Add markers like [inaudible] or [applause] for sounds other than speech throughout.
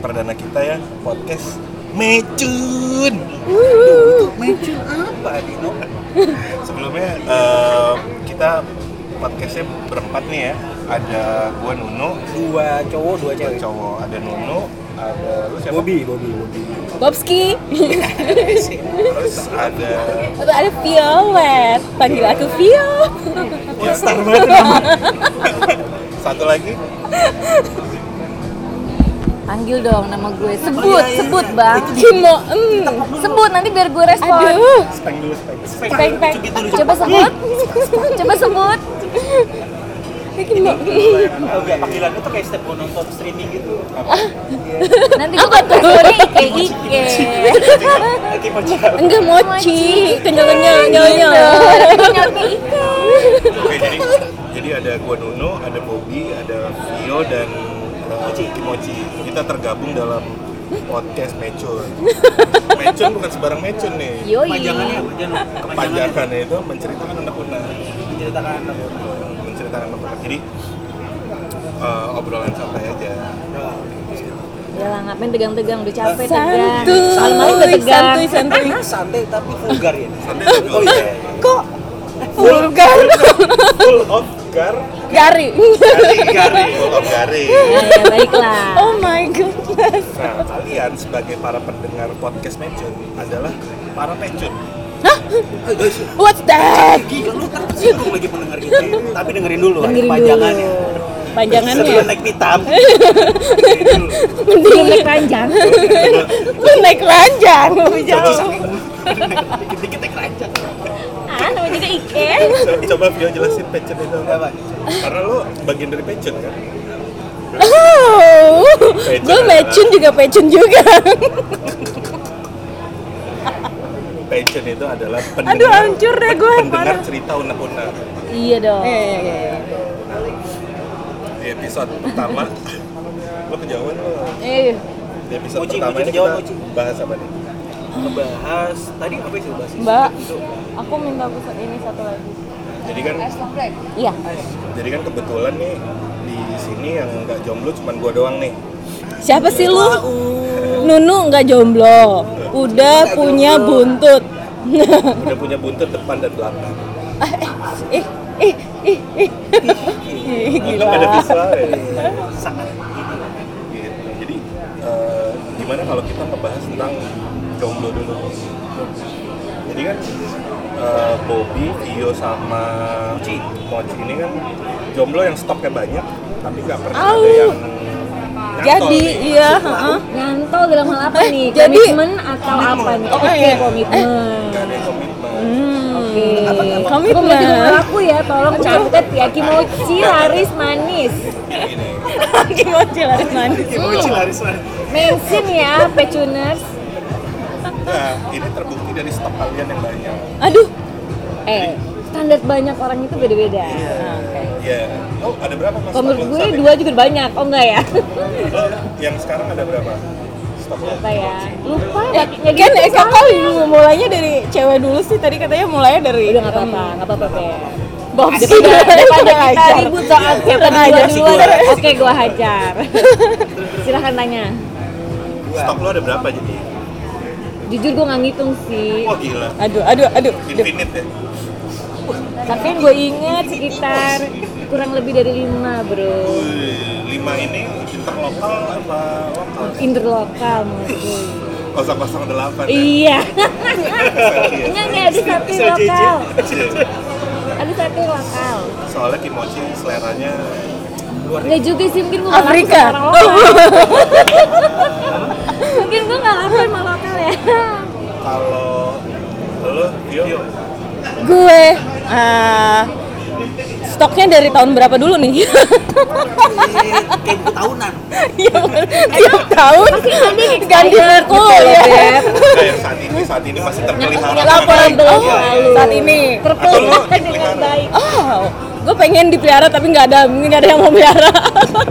perdana kita ya, podcast Mecun. Mecun apa Dino? [laughs] Sebelumnya eh, kita podcastnya berempat nih ya, ada gua Nuno, Dua cowok, dua cewek. cowok, ada Nuno, ada lu siapa? Bobby, Bobby, Bobby. Bobski. Terus ada Atau ada Violet. Panggil aku Vio. ya, Star banget nama. [laughs] satu lagi Panggil dong nama gue. Sebut, Oh, iya, iya, sebut iya. bang. Kimo. Mm. Sebut nanti biar gue respon. Aduh. speng dulu speng. Peng peng. [laughs] Coba sebut. Coba sebut. Kimo. Oh, enggak, panggilannya tuh kayak setiap gue nonton streaming gitu. [laughs] Nanti gue responnya Ike Ike. Pacaran. Enggak mochi. Nyampe Ike. Oke, jadi jadi ada gua Nuno, ada Bobby, ada Vio dan uh, Kimochi. Kita tergabung dalam podcast Mecun. [laughs] Mecun bukan sebarang Mecun nih. Yoi. Panjangannya apa? Jangan Kepanjangannya itu menceritakan anak una. menceritakan anak Menceritakan anak una. Jadi uh, obrolan santai aja. Ya lah ngapain tegang-tegang udah capek tegang. Santuy. Soal malam udah tegang. Santuy santuy. [laughs] santai tapi vulgar ya. Santai tapi Oh iya. Kok vulgar? [laughs] full of gar, Gari. gari, full [laughs] of gari. Ya, ya baiklah. Oh my goodness. Nah, kalian sebagai para pendengar podcast Mecun adalah para. Eh, guys, What's that? Gila lu tersinggung lagi pendengar kita. Tapi dengerin dulu Dengerin dulu. panjangannya. Panjangannya. Sebelum naik pitam. [laughs] Belum naik ranjang. Lu naik ranjang lebih jauh. [laughs] Dikit-dikit naik rancang. Ah, namanya juga Ike. Coba Vio jelasin Pecun itu apa? Karena lo bagian dari Pecun kan? Oh, Pecun gue mecun juga pecun juga. Pecun itu adalah pendengar, Aduh hancur deh gue. pendengar cerita unek-unek. Iya dong. Iya, iya, iya. Di episode pertama, [laughs] lo kejauhan lo. Eh, Di episode Mochi, pertama Mochi, ini kita bahas apa nih? Ngebahas tadi apa sih bahas? Mbak, aku minta pusat ini satu lagi. Jadi kan, iya. jadi kan kebetulan nih di sini yang nggak jomblo cuma gua doang nih. Siapa sih lu? Nunu nggak jomblo, udah punya buntut. Udah punya buntut depan dan belakang. ih, ih, ih, ih. Ih, Untung ada Gila. visual ya. Sangat Gitu. Jadi eh, gimana kalau kita ngebahas tentang jomblo dulu? Jadi kan eh, Bobby, Vio sama Mochi. Mochi ini kan jomblo yang stoknya banyak, tapi nggak pernah Au. ada yang nyantol Jadi nih. iya, heeh. Nyantol dalam hal apa nih? jadi- Komitmen atau apa nih? Oke, iya. komitmen. Nggak ada komitmen. Hmm. Oke. Komitmen. Mau dengar aku ya, tolong catat ya [laughs] Kimochi laris manis. Kimochi laris manis. Kimochi laris laris. Mention ya, pecuners. Nah, ini terbukti dari stok kalian yang banyak. Aduh, Eh, standar banyak orang itu beda-beda. Nah, Oke. Iya. Oh, ada berapa mas? Kalau menurut gue dua juga banyak, oh enggak ya? Lo yang sekarang ada berapa? Stoknya? Apa ya? Lupa, eh, ya kan eh, kakak mulainya dari cewek dulu sih. Tadi katanya mulainya dari Udah nggak apa-apa, nggak apa-apa Pe. [laughs] Bobski. Daripada, [laughs] daripada kita ribut soal siapa duluan duluan. Oke, gua hajar. [laughs] Silahkan tanya. Stok lo ada berapa jadi? Jujur gue nggak ngitung sih. Wah gila. Aduh, aduh, aduh. Infinite ya? Tapi yang gue inget sekitar kurang lebih dari lima bro. Wih, lima ini interlokal apa lokal? Interlokal menurut gue. 008 ya? Iya. Iya. Enggak enggak ada satu lokal. Ada satu lokal. Soalnya Kimochi seleranya Enggak juga sih mungkin gue nggak Afrika. orang lokal. [laughs] Gue ah, stoknya dari tahun berapa dulu nih? Kayak buku tahunan. Yang tiap tahun ganti buku ya. kayak saat ini, saat ini masih terpelihara Laporan oh. Iya. saat ini. Terpelihara dengan baik. Oh, gue pengen dipelihara tapi nggak ada nggak ada yang mau pelihara.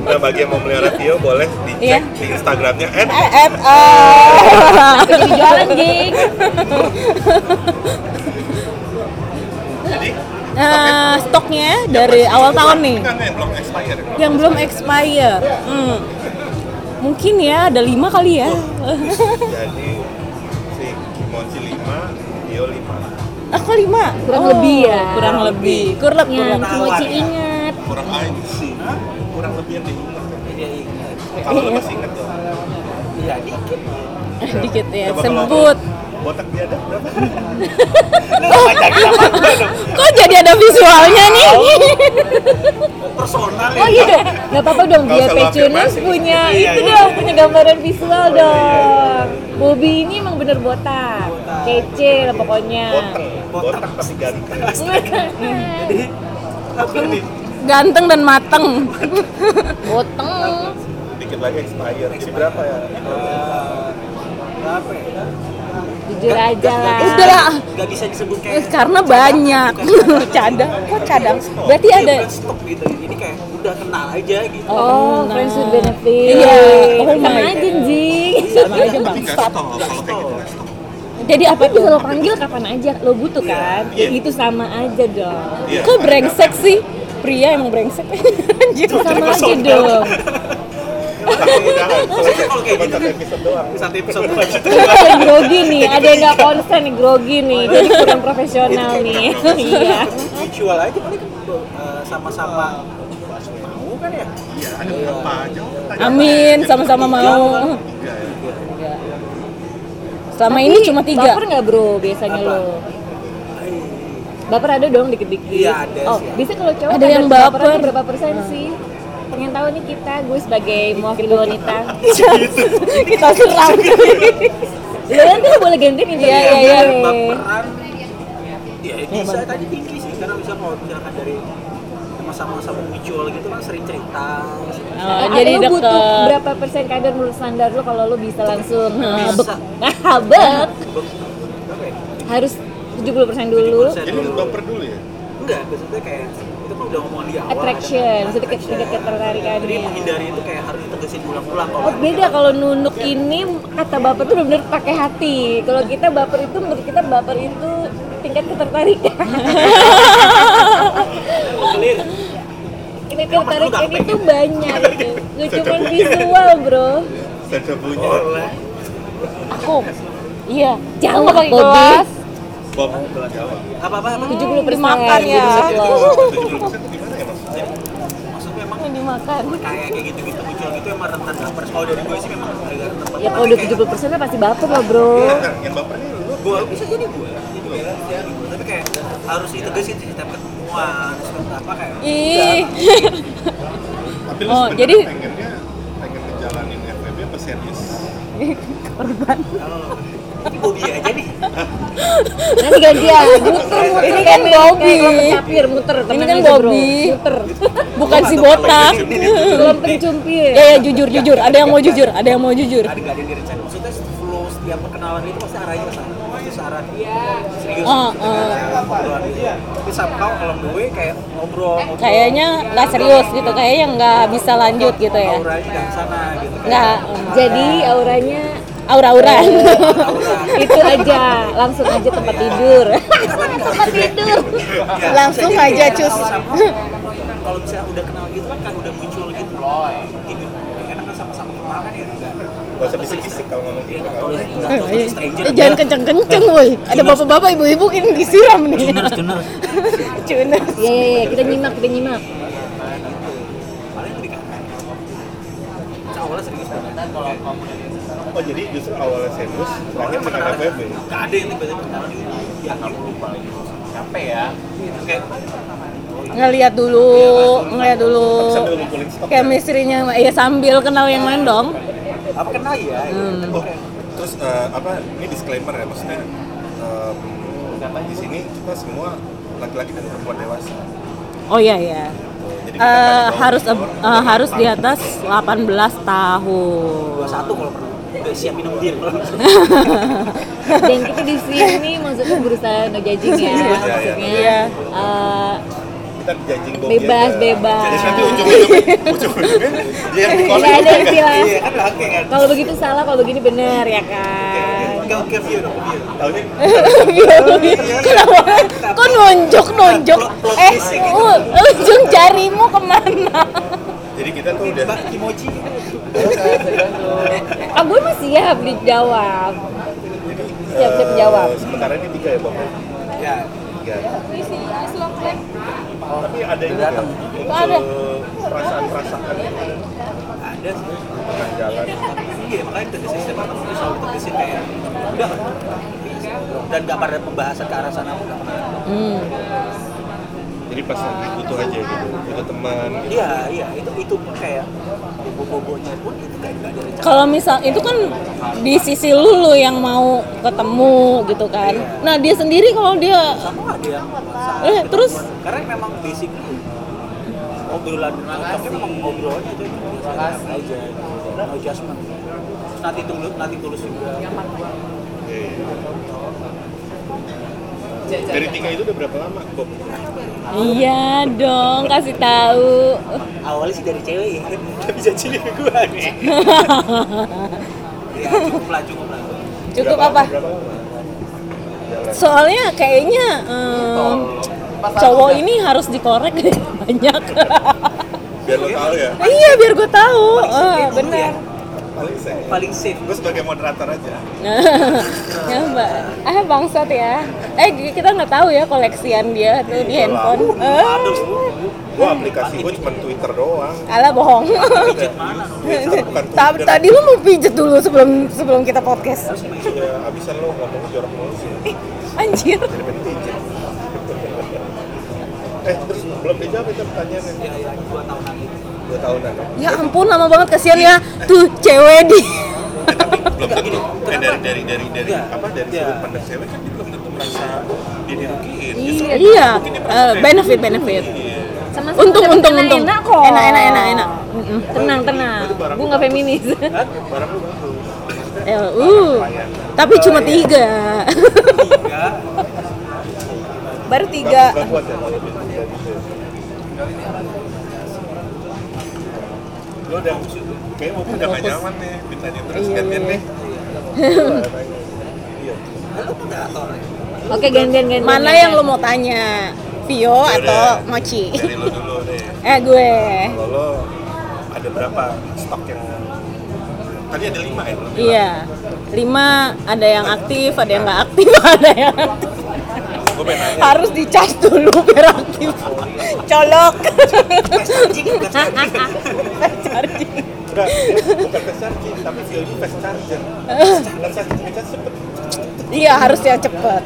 Nah, bagi yang mau melihara Vio boleh dicek Iya. di Instagramnya at At ah. Jadi jualan jing. [laughs] jadi eh, stoknya dari awal tahun nih yang belum expire. yang belum expire. Hmm. Mungkin ya ada lima kali ya. Jadi si Kimonchi 5, Dio 5. Ah, kok lima? Kurang lebih ya. Kurang lebih. Kurang Yang kurang. Kimochi ingat. Kurang sih. Kurang lebih yang diingat. Dia ingat. Kalau lu masih ingat dong. Iya dikit. Dikit ya. Sebut. Botak biadab berapa? [laughs] Kok jadi ada visualnya nih? [laughs] Personal Oh iya, nggak apa-apa dong lu Pecunus punya Iya, itu iya. dong, punya gambaran visual dong. Bobby ini emang bener botak, kece lah pokoknya. Botak. Botak tapi ganteng. Apa nih? Ganteng dan mateng. [laughs] Boteng. Dikit lagi expire. Jadi berapa ya? Berapa ya? Jujur aja lah. Udah lah. Gak bisa disebut Eh, kayak Karena [laughs] banyak. cadang. Kok cadang? Berarti Iya, ada. stok gitu. Ini kayak udah kenal aja gitu. Oh, nah. friends with benefit. Iya. Oh Sama aja, Jing. Sama aja bang. Nggak kayak gitu nggak stok. Jadi apa bisa tuh? lo panggil kapan aja, lo butuh kan? Iya. Ya itu sama aja dong. Iya. Kok brengsek sih? Pria emang brengsek. [laughs] Anjir. Sama aja dong. Kalau kayak gitu satu episode doang. Satu episode. [laughs] Kita kayak grogi nih, ada yang nggak konsen nih, grogi nih, jadi kurang profesional nih. Iya. Mutual aja paling kan eh, sama-sama mau kan ya? Iya, ada berapa aja? Amin, sama-sama mau. Tiga ya. Selama ini cuma tiga. Baper nggak bro biasanya lo? Baper ada dong dikit-dikit. Iya, ada Oh, sih. bisa kalau cowok Ada yang baperan baper. berapa persen sih? Pengen tahu nih kita, gue sebagai mewakili wanita. [laughs] Kita serang. Lo nanti lo boleh gantiin itu. Iya, iya, iya. Baperan ya bisa tadi tinggi sih karena bisa kalau misalkan dari sama-sama mutual gitu kan sering cerita Oh, Atau jadi lo butuh berapa persen kadar menurut standar lo kalau lo bisa langsung habek habek Berapa ya? harus 70% dulu 70%. Jadi lu baper dulu ya? enggak maksudnya kayak itu kan udah ngomong di awal attraction kan? maksudnya tingkat ketertarikan jadi menghindari itu kayak harus ditegesin ulang-ulang kalau Oh beda kalau nunuk ini kata baper tuh benar-benar pakai hati. Kalau kita baper itu menurut kita baper itu tingkat ketertarikan. Tingkat ketertarikan itu banyak. Gak cuma visual bro. Saja punya. Aku. Iya. Aku pakai Bobby. Bob Jawa. apa apa apa 70 persen. Dimakan ya. Tujuh persen itu gimana ya maksudnya? maksudnya emang Dimakan. kayak kayak gitu-gitu muncul gitu emang rentan baper kalau dari gue sih memang agak rentan baper Ya kalau udah 70 persen pasti baper lah bro. Yang yang bapernya lu gue bisa jadi gue gue gue tapi kayak harus ditegesin sih setiap ketemuan setiap apa kayak Ih. Tapi lu Oh, jadi- pengennya pengen ngejalanin FWB apa serius? [laughs] kalau Bobby aja nih Nanti gantian, muter muter. Ini kan Bobby. Capir muter. Ini kan. Bobby. Muter. Bukan si botak. Belum pencumpir. Ya ya jujur jujur. Ada yang mau jujur. Ada yang mau jujur. ada gak ada yang direncanain maksudnya flow setiap perkenalan itu pasti arahnya ke sana pasti searah serius Oh, gitu kan, gitu. tapi somehow kalau gue kayak ngobrol ngobrol Kayaknya nggak serius gitu. Kayaknya nggak bisa lanjut gitu ya. auranya gak ke sana gitu Nggak. Jadi auranya Aura-auran. [laughs] aura itu aja, langsung aja tempat tidur. tempat tidur. Ya, Langsung jadi aja, cus. [laughs] kalau misalnya udah kenal gitu kan kan udah muncul gitu tidur enak kan sama-sama kenal kan ya enggak Gak usah bisik-bisik kalau ngomong gitu. kalau stranger Eh, jangan kenceng-kenceng woi. Ada bapak-bapak ibu-ibu ini disiram nih. tuners tuners [laughs] Cunas. Iya, iya, iya, kita nyimak, kita nyimak. paling itu dikatakan awalnya serius banget kalau kamu Oh jadi justru awalnya serius, terakhir dengan FWB. Gak ada yang tiba-tiba di ya kamu lupa lagi capek ya gitu kayak Ngeliat dulu, ngeliat dulu. Ngumpulin stok. Chemistry-nya ya sambil kenal yang lain dong. apa kenal ya gitu. Oh, terus eh, apa? Ini disclaimer ya maksudnya. em, di sini kita semua laki-laki dan perempuan dewasa. Oh iya iya. Jadi Eh, bawah harus eh, harus di atas 18 tahun. dua satu kalau pernah udah siap minum bir [laughs] Dan kita di sini maksudnya berusaha no judging ya, maksudnya. Iya. eh, kita judging Bebas, aja. bebas. Jadi nanti ujung-ujung ujung-ujungnya dia yang Nggak dikolek. ada istilah. iya kan oke kan Kalau begitu salah, kalau begini benar ya kan. Enggak ke view dong, view. Tahu nih? Kenapa? Kok nonjok nonjok? Eh, uh, ujung jarimu ke mana? Jadi kita tuh udah Mbak Kimochi. [laughs] Ah, gue masih siap dijawab. Siap siap eh, jawab. Sementara ini tiga ya, Bang. Ya, Tiga. Tapi ada ini nggak? Ada. Perasaan-perasaan ada sih. tengah jalan. Iya, makanya tegesin setiap ketemu tuh selalu tegesin kayak udah dan gak pada pembahasan ke arah sana pun gak pernah. Hmm. Jadi pas lagi butuh aja gitu, butuh teman gitu. Iya, iya, itu itu pun kayak bobo-bobonya pun itu kayak gak ada rencana. Kalau misal itu kan di sisi lu lu yang mau ketemu gitu kan. Nah dia sendiri kalau dia sama saat Eh, ketemu. terus? karena memang basic obrolan tapi memang ngobrolnya itu biasa aja no adjustment nanti tulus nanti tulus juga Oke. Dari tiga itu udah berapa lama, Bob? iya dong kasih tahu. awalnya sih dari cewek ya nggak bisa cilik ke gue nih [laughs] ya cukup lah cukup lah Cukup Berapa apa? Berapa. Soalnya kayaknya em, cowok ini harus dikorek [laughs] banyak. Biar lo tahu ya. iya biar gue tahu. Paling Ah, benar. ya. Paling safe. paling safe Gue sebagai moderator aja. [laughs] ya mbak, ah bangsat ya. Eh kita nggak tahu ya koleksian dia tuh di handphone. Eh, aduh Gue aplikasi gue cuma Twitter doang. alah bohong. pijet mana Twitter. Tadi lu mau pijet dulu sebelum sebelum kita podcast. Ya, abisan lo ngomong jorok mulu sih. Anjir. Pengen pijet. eh, terus belum dijawab itu pertanyaannya. ya ya dua tahunan itu Dua tahunan ya? Ya ampun lama banget kasihan ya. Tuh cewek di tapi belum tentu. [laughs] Eh, dari dari dari dari Iya. apa dari Iya. sudut pandang cewek kan dia belum tentu merasa dia dirugiin. Iya. Iya, eh, merasa kayak, benefit benefit. Iya. Sama Untung untung untung. Enak kok. Enak enak enak enak. Tenang tenang. Gue nggak feminis. Barang lu bagus. Eh, uh, tapi cuma tiga. tiga Baru tiga. Gak kuat ya kalau bisa bisa gitu. Lo udah kayaknya mau udah gak nyaman nih ditanya terus Iya, gantian iya. deh. Iya. ya Oke gantian gantian. Mana yang lo mau tanya? Vio atau Mochi? Dari lo dulu deh. Eh gue. Kalau lo ada berapa stok yang tadi ada lima ya? Iya. Lima ada yang aktif, ada yang nggak aktif, [laughs] ada yang aktif. Harus dicas dulu biar aktif. Colok. charging bukan fast charging, tapi feel ini fast charger. Dan charging ngecas cepet. Iya harus yang cepet.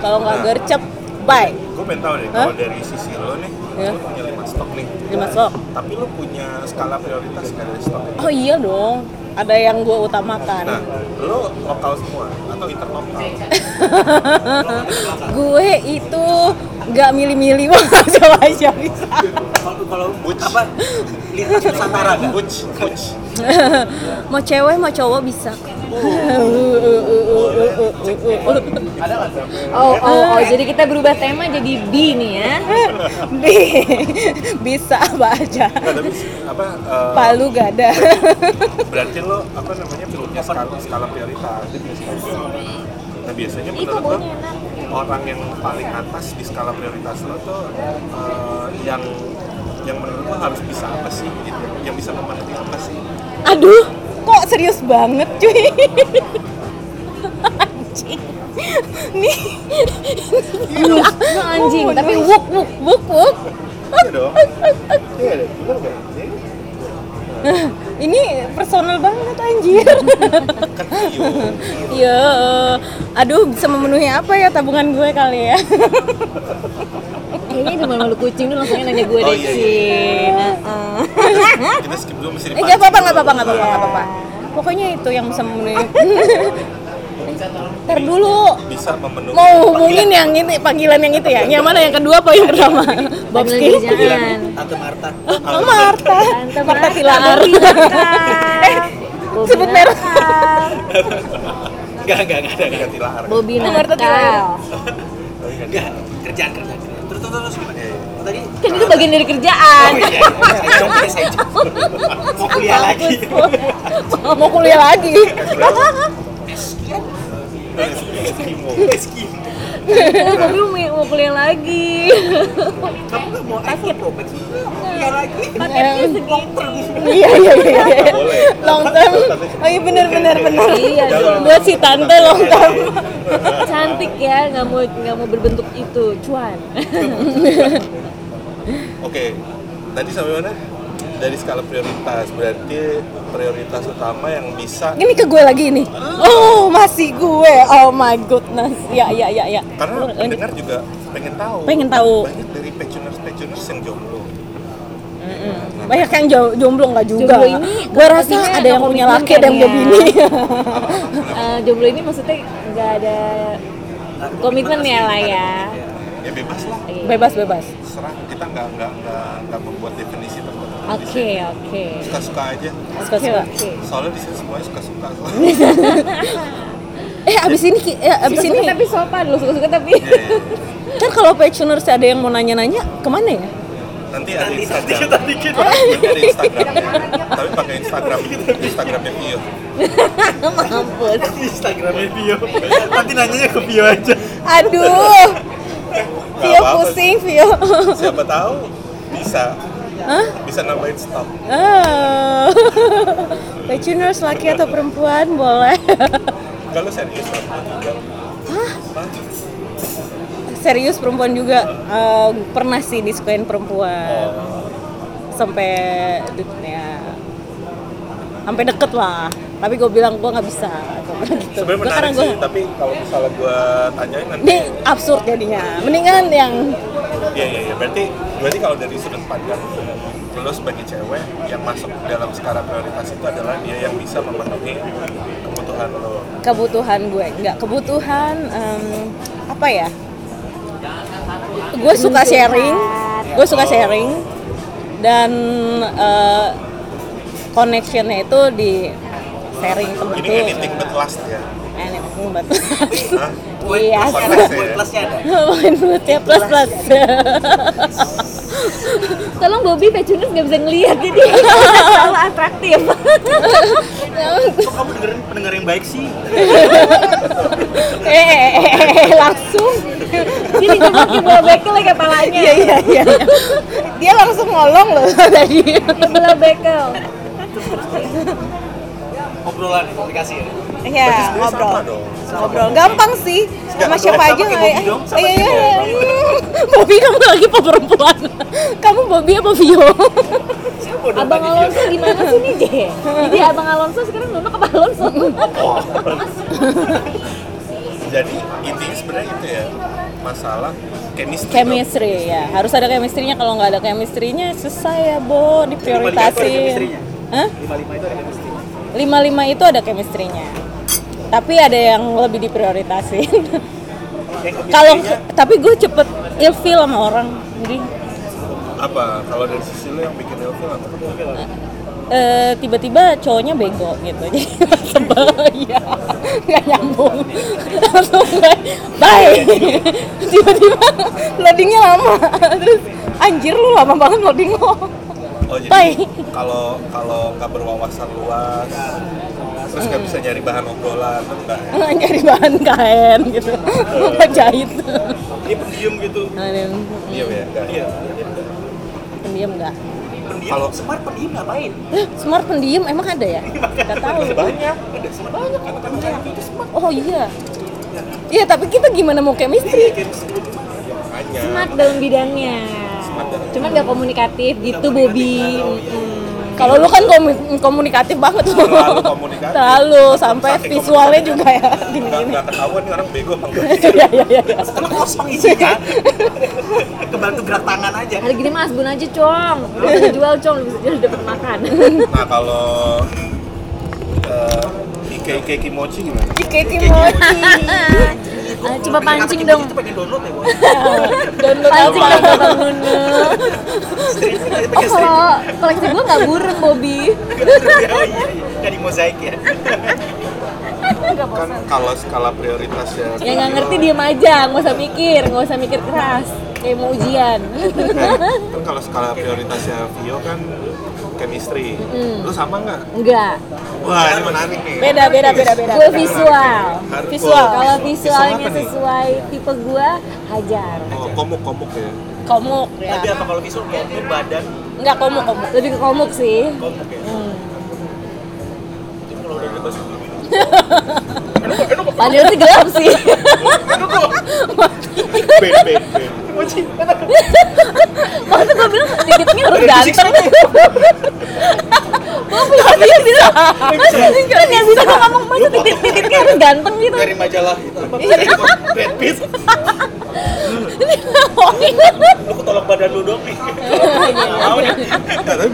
Kalau nggak gercep, bye. Gue pengen tahu deh, kalau dari sisi lo nih, Ya. lo punya lima stok nih. Lima stok. Tapi lo punya skala prioritas nggak dari stok? Oh iya dong. Ada yang gue utamakan. Nah, lo lokal semua atau interlokal? [laughs] Gue itu nggak milih-milih [laughs] banget sama aja bisa. kalau Butch. apa lintas nusantara Butch, butch. [laughs] mau cewek mau cowok bisa. Oh, oh, oh, jadi kita berubah tema jadi B nih ya. [laughs] Bi- bisa apa aja. Nggak, tapi apa? eh, Palu gak ada. berarti lo apa namanya punya skala, skala prioritas. Nah biasanya menurut lo orang yang paling atas di skala prioritas lo tuh eh, yang yang menurut lo harus bisa apa sih gitu? Yang bisa memenuhi apa sih? Aduh, kok serius banget cuy. Anjing. Nih, Nggak anjing, tapi wuk wuk. buk buk. Iya. Iya nggak? Iya. Ini personal banget anjir. Kan. Iya, aduh bisa memenuhi apa ya tabungan gue kali ya? Kayaknya cuma malu kucing dulu langsung nanya gue Oh, deh iya, iya. Heeh. Kita skip dulu mesti Eh nggak apa-apa, nggak apa-apa, nggak apa-apa. Pokoknya itu yang bisa memenuhi. [laughs] Ntar dulu Bisa memenuhi mau hubungin yang ini panggilan yang itu ya. Yang mana yang kedua apa yang pertama? [laughs] Bobski. kerjaan. tante Marta Oh, Marta. Tante Marta Nakal. [laughs] Eh, sebut merek. Nakal. enggak enggak enggak ada Ganti lahar. Bobi Marta. Nakal. enggak kerjaan kerjaan terus terus terus gimana oh, tadi Kan itu bagian dari kerjaan. oh iya coba [laughs] mau kuliah lagi Mau kuliah lagi. Eskimo Eskimo Bobby mau, mau kuliah lagi. kamu nggak mau iPhone Pro Max ya lagi Paketnya segini. Iya iya iya. iya. boleh Long term. Oh iya benar benar benar. Iya. Buat si tante long term. Cantik ya, nggak mau nggak mau berbentuk itu, cuan. [laughs] oke tadi sampai mana dari skala prioritas berarti prioritas utama yang bisa Ini ke gue lagi nih. Oh masih gue. Oh my goodness. Ya ya ya ya. karena pendengar juga pengen tahu Pengen tahu. banyak dari pecuners pecuners yang jomblo Banyak yang jo- jomblo nggak juga. Jomblo ini gue rasa ada yang punya commitment laki ada yang kan ya? bini. [laughs] Eh, jomblo ini maksudnya nggak ada komitmen ya lah ya. ya bebas lah bebas bebas. serah kita nggak nggak nggak nggak membuat definisi Oke oke. suka suka aja Suka suka. Oke. soalnya di sini semuanya suka suka [laughs] Eh abis ini eh, abis Suka-suka ini tapi sopan loh, suka-suka tapi kan kalau pensioners ada yang mau nanya-nanya ke mana ya? nanti ada nanti Instagram kita bikin nanti ada Instagram tapi pakai Instagram Instagramnya Vio [laughs] Mampus. Instagramnya Vio nanti nanyanya ke Vio aja Aduh. Apa-apa pusing Vio. siapa tahu bisa Hah? bisa nambahin stop Oh. [laughs] Pensioners laki atau perempuan boleh. [laughs] Enggak lu serius perempuan juga Hah? Serius perempuan juga Eh, pernah sih disukain perempuan. Oh. Sampai ya sampai deket lah. Tapi gue bilang gue nggak bisa. Gitu. Sebenarnya menarik karena gua- sih, tapi kalau misalnya gua tanyain nanti Ini absurd jadinya. Mendingan yang Iya iya iya. Berarti berarti kalau dari sudut pandang lo sebagai cewek yang masuk dalam skala prioritas itu adalah dia yang bisa memenuhi kebutuhan lo. kebutuhan gue nggak kebutuhan em, apa ya gue suka sharing gue suka sharing dan eh, connectionnya itu di sharing temen Ini anything but last ya. anything but Hah? Iya Poin ada. poin ya. plusnya ada. [laughs] Main mulutnya plus plus. [laughs] tolong Bobby pecunus nggak bisa ngeliat jadi terlalu [laughs] atraktif. kok kamu dengerin pendengar yang baik sih? Eh, eh, eh, eh, langsung. Jadi pakai bola bekel ya kepalanya. iya iya iya. Dia langsung ngolong loh tadi. Bola bekel. Obrolan komunikasi ya Iya, ngobrol. sama dong. Ngobrol. Gampang sih. Sama Nggak, siapa sama aja kayak ya? Dong, sama Iya, kayak iya. [laughs] Bobby. Kamu lagi apa perempuan? Kamu Bobby apa Vio? siapa dong Abang Alonso gimana sih nih Je? Jadi Abang Alonso sekarang Nuno apa Alonso? [laughs] Jadi intinya sebenarnya itu ya masalah chemistry. Chemistry ya. Harus ada chemistry-nya. Kalau nggak ada chemistry-nya susah ya, Bo. Lima-lima itu ada Diprioritasin. chemistry-nya? Hah? lima lima itu ada chemistry Lima-lima itu ada chemistry-nya. Tapi ada yang lebih diprioritasin. yang Kalau tapi gue cepet ilfeel sama orang. Jadi. Apa? Kalau dari sisi lo yang bikin ilfil apa? eh, tiba-tiba cowoknya bego gitu. [laughs] Jadi sebel. Ya nggak nyambung. Langsung gue bye. Tiba-tiba loadingnya lama. Terus anjir lu lama banget loading lo Oh jadi kalau kalau nggak berwawasan luas, terus nggak bisa nyari bahan obrolan, tuh enggak ya? nggak [laughs] nyari bahan kain gitu. Ngejahit dia pendiam gitu. Aduh, Iya ya, enggak. iya pendiam nggak? pendiam. Kalau- smart pendiam ngapain? Eh, smart pendiam? Emang ada ya? Nggak tahu. Banyak. ada smart. Banyak. Anak-anak itu smart. Oh iya. Iya tapi kita gimana mau chemistry? Chemistry Makanya. Smart dalam bidangnya. Cuman nggak komunikatif gitu Bobby. Mm. kalau lu kan komu- komunikatif banget lu Terlalu komunikatif. terlalu sampai visualnya juga ya Nggak, gini-gini nggak ketahuan nih orang bego apa enggak. [laughs] iya iya iya iya. karena kosong isinya kebantu gerak tangan aja Hari gini mas bun aja cong. Udah bisa jual cong, udah bisa jual dapat makan. Nah kalau uh, Ike Ike Kimochi gimana? Ike Kimochi Ah, coba pancing dong. itu pengen download ya [laughs] download Pancing apa dong Bang [laughs] dia Oh kalau koleksi gue nggak burem Bobby. Oh iya, nggak di mozaik ya. Kan kalau skala prioritasnya Yang Ya, nggak ngerti diem aja, nggak usah mikir, nggak usah mikir keras. Kayak mau ujian. [laughs] kan kalau skala prioritasnya Vio kan chemistry. Lu sama nggak? Enggak. Wah, ini menarik nih. Beda, beda, beda, beda. gue visual Hardcore. Visual. kalau Visual visualnya sesuai tipe gue hajar Oh, komuk-komuk ya. Komuk Tapi ya. apa kalau visual kayak itu badan Enggak komuk, komuk. lebih ke komuk sih komuk ya? Hmm. Itu kalau udah dulu [laughs] padahal sih gelap sih Ben, ben, ben. waktu gue bilang dikitnya harus ganteng gue bilang dia bilang mas kan dia bisa ngomong masa titik titiknya harus ganteng gitu Dari majalah itu? [laughs] Iya. Brad Pitt Lu ketolak badan lu dong nih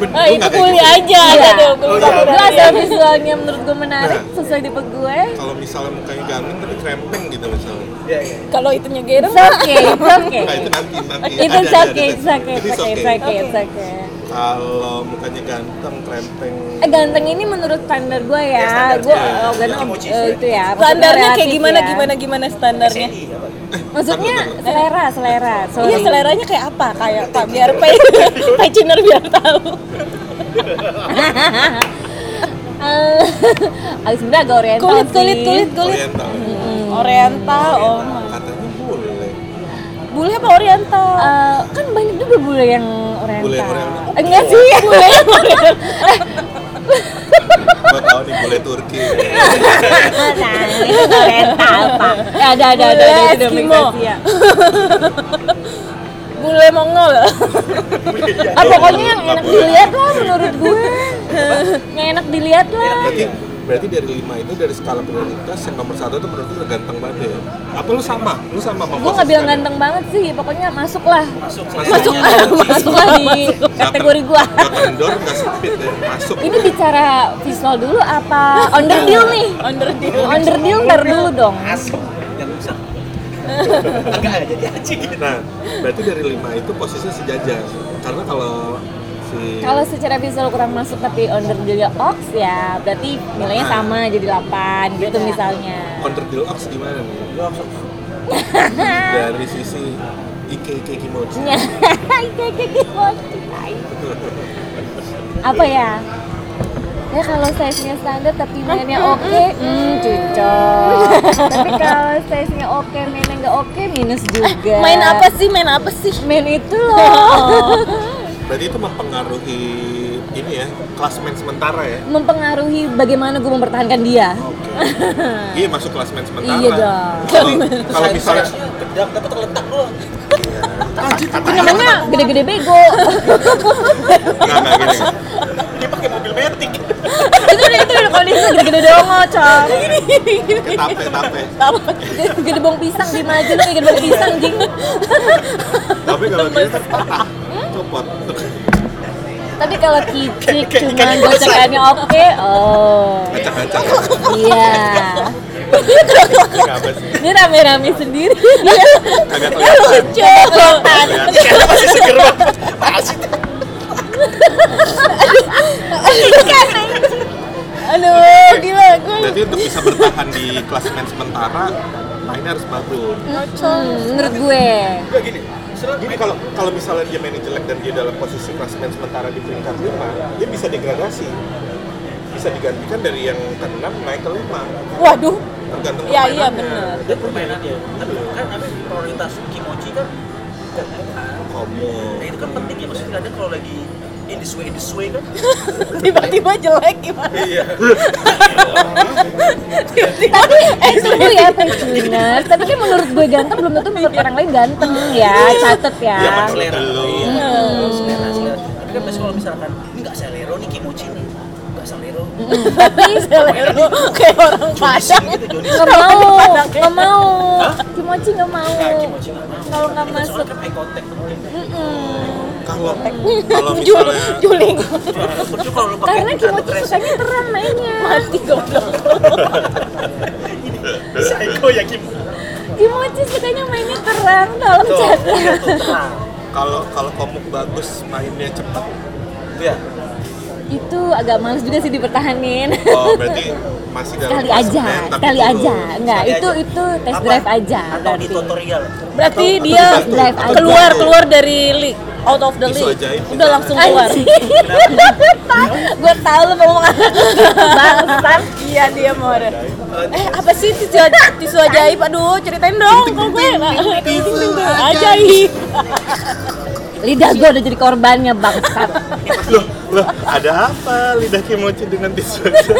gua itu kuliah aja. Iya. Oh, iya. gue asal visualnya menurut gue menarik Nah. sesuai tipe gue Kalau misalnya mukanya ganteng tapi krempeng gitu misalnya. Iya iya Kalau it's okay it's okay Nah, itu nanti nanti. itu it's okay it's okay Itu it's okay it's okay it's okay Kalau mukanya ganteng, krempeng. Eh ganteng ini menurut standar gue Ya, ya, standar gue oh, ganteng itu ya. standarnya kayak gimana, ya. gimana, gimana standarnya? Maksudnya selera, selera. Sorry. Iya seleranya kayak apa? Kayak Pak biar [laughs] Pak Pak Ciner biar tahu. [laughs] Eh, agak sebenarnya agak oriental Kulit, sih. kulit, kulit, kulit. Oriental. Oriental, oh. Katanya bule. Bule apa oriental? Eh, kan banyak juga bule yang oriental. Bule yang oriental. Eh, Enggak sih, bule yang oriental. Gua tahu nih bule Turki. nah, itu oriental, Pak. Eh, ada, ada, ada, ada, Bule Eskimo. ya. Bule Mongol. [laughs] Ah, pokoknya yang enak dilihat lah menurut gue. yang enak dilihat lah. Berarti berarti dari lima itu dari skala prioritas yang nomor satu itu menurut lu udah ganteng banget ya? Apa lu sama? Lu sama sama Gue nggak bilang ganteng banget sih, pokoknya masuk lah. Masuk Masuk. [laughs] Masuk lah di kategori gua. Gak kendor, gak sempit ya, masuk. Ini bicara visual dulu apa under deal nih? Under deal. Under deal ntar dulu dong. Masuk Aja jadi anjing Nah, berarti dari lima itu posisinya sejajar. Karena kalau si Kalau secara visual kurang masuk tapi under deal ox ya berarti nilainya sama jadi 8 gitu misalnya. under deal ox gimana nih? [laughs] Dari sisi Ike Ike Kimochi. [laughs] Apa ya? Ya kalau size-nya standar tapi [laughs] mainnya oke, hmm cocok. tapi kalau size-nya oke, mainnya nggak oke, minus juga. Main apa sih? Main apa sih? Main itu loh. [laughs] Berarti itu mempengaruhi ini ya, klasmen sementara ya. Mempengaruhi bagaimana gue mempertahankan dia. Oke. iya masuk klasmen sementara. Iya dong. Kalau kalau misalnya tapi terletak Itu namanya gede-gede bego. enggak enggak gini. Pakai mobil metik itu udah itu udah kondisi gede-gede doang ngocok. Tape tape. Gede bong pisang di maju lu kayak gede bong pisang jing. Tapi kalau gini patah. Copot. Tapi kalau kicik cuma gocekannya oke, oh. Acak-acak. Iya. Ini rame-rame sendiri. Kelihatan. Kayaknya masih seger banget Masih Aduh, gila gue. Berarti untuk bisa bertahan di klasmen sementara, mainnya harus bagus. Hmm, menurut gue. Gini Gini kalau kalau misalnya dia mainnya jelek dan dia dalam posisi klasmen sementara di peringkat 5, dia bisa degradasi. Bisa digantikan dari yang ke-6 naik ke 5. Waduh. Tergantung Iya, iya bener. Dan permainannya Tapi kan apa prioritas kimochi kan Komuk kan Komo. Nah itu kan penting ya Maksudnya kadang kalau lagi in this way, in this way kan [laughs] Tiba-tiba jelek gimana? Iya eh tunggu ya penciners. Tapi kan menurut gue ganteng belum tentu menurut orang lain ganteng ya. Catet ya. Iya, menurut selera. Iya, selera, selera. Tapi kan biasanya kalau misalkan Ini nggak selero nih kimochi nih Nggak selero Tapi selero kayak orang Jonising Padang. gitu, Nggak mau, nggak mau. Kimochi nggak mau. Kalau nggak Ini kan masuk. kan eye contact Kalau kalau [laughs] misalnya Juling. Kalau lu pakai Karena Kimochi sukanya terang mainnya. Mati goblok. Psycho ya Kim Kimochi sukanya mainnya terang dalam cat. iya kalau kalau komuk bagus mainnya cepat, Itu ya Itu agak males juga sih dipertahanin. oh berarti masih dalam sekali aja, tapi sekali aja. Enggak, Sekali itu aja. itu test Apa? drive aja Atau di berarti. tutorial Berarti Atau- atau dia dibantu, drive atau aja. keluar keluar dari league. Out of the Tisu league. ajaib. Udah langsung keluar. [laughs] gue tahu lu mau ngomong bangsat Iya dia mau ada. Eh apa sih tisu ajaib? Tisu ajaib? Aduh ceritain dong kok gue. Ajaib. lidah gue udah jadi korbannya bangsat Loh, loh, ada apa lidah kimochi dengan tisu ajaib?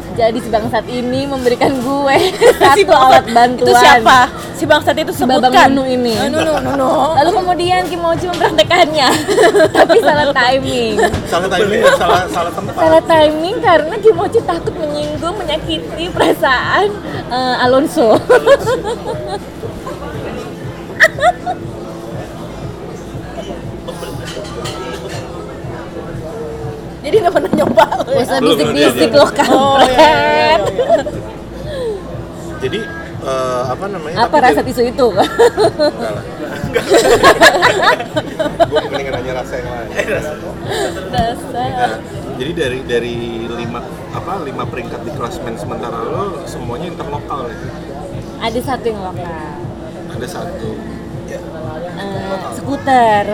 [laughs] jadi si bangsat ini memberikan gue [laughs] satu alat bantuan Itu siapa? Si bangsat itu Si Babang sebutkan. Nunu ini. Eh, Nunu, Nunu. lalu kemudian Kimochi mempraktekannya [laughs] tapi salah timing Salah timing, salah salah tempat. salah timing karena Kimochi takut menyinggung menyakiti perasaan eh, Alonso [laughs] Jadi nggak pernah nyoba lo ya? Gak usah Belum, belum, bisik-bisik belum. lo kampret Jadi eh, apa namanya? apa rasa tisu itu? Enggak lah. Gue mendingan nanya rasa yang lain. Dasar Nah, jadi dari dari lima apa lima peringkat di klasmen sementara lo semuanya interlokal ya? Ada satu yang lokal Ada satu. Eh, Skuter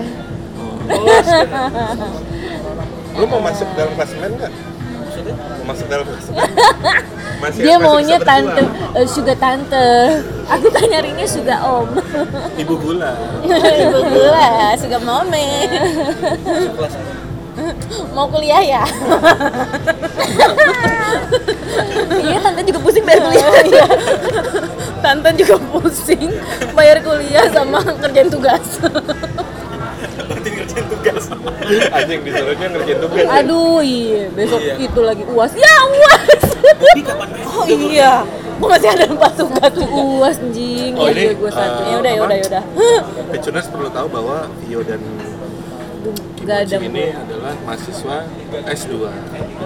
[laughs] Lo mau masuk dalam klasmen nggak? Mau masuk dalam klasmen? [laughs] Masih Dia masih maunya tante, eh, sugar tante Aku kan nyarinya sugar om [laughs] Ibu gula. Ibu gula, suka mome. Mau kuliah ya? Iya tante juga pusing bayar kuliah Iya. Tante juga pusing bayar kuliah sama kerjaan tugas. Anjing disuruhnya ngerjain tugas. ya? Aduh iya besok Iya. itu lagi uas Ya uas kapan? Oh iya, gue masih ada empat tugas Tuh juga. uas anjing Oh, Ya, ini, gue satu eh, Ya udah, ya udah, ya udah. Pecuners perlu tahu bahwa Vio dan Gak ada ini adalah mahasiswa S2.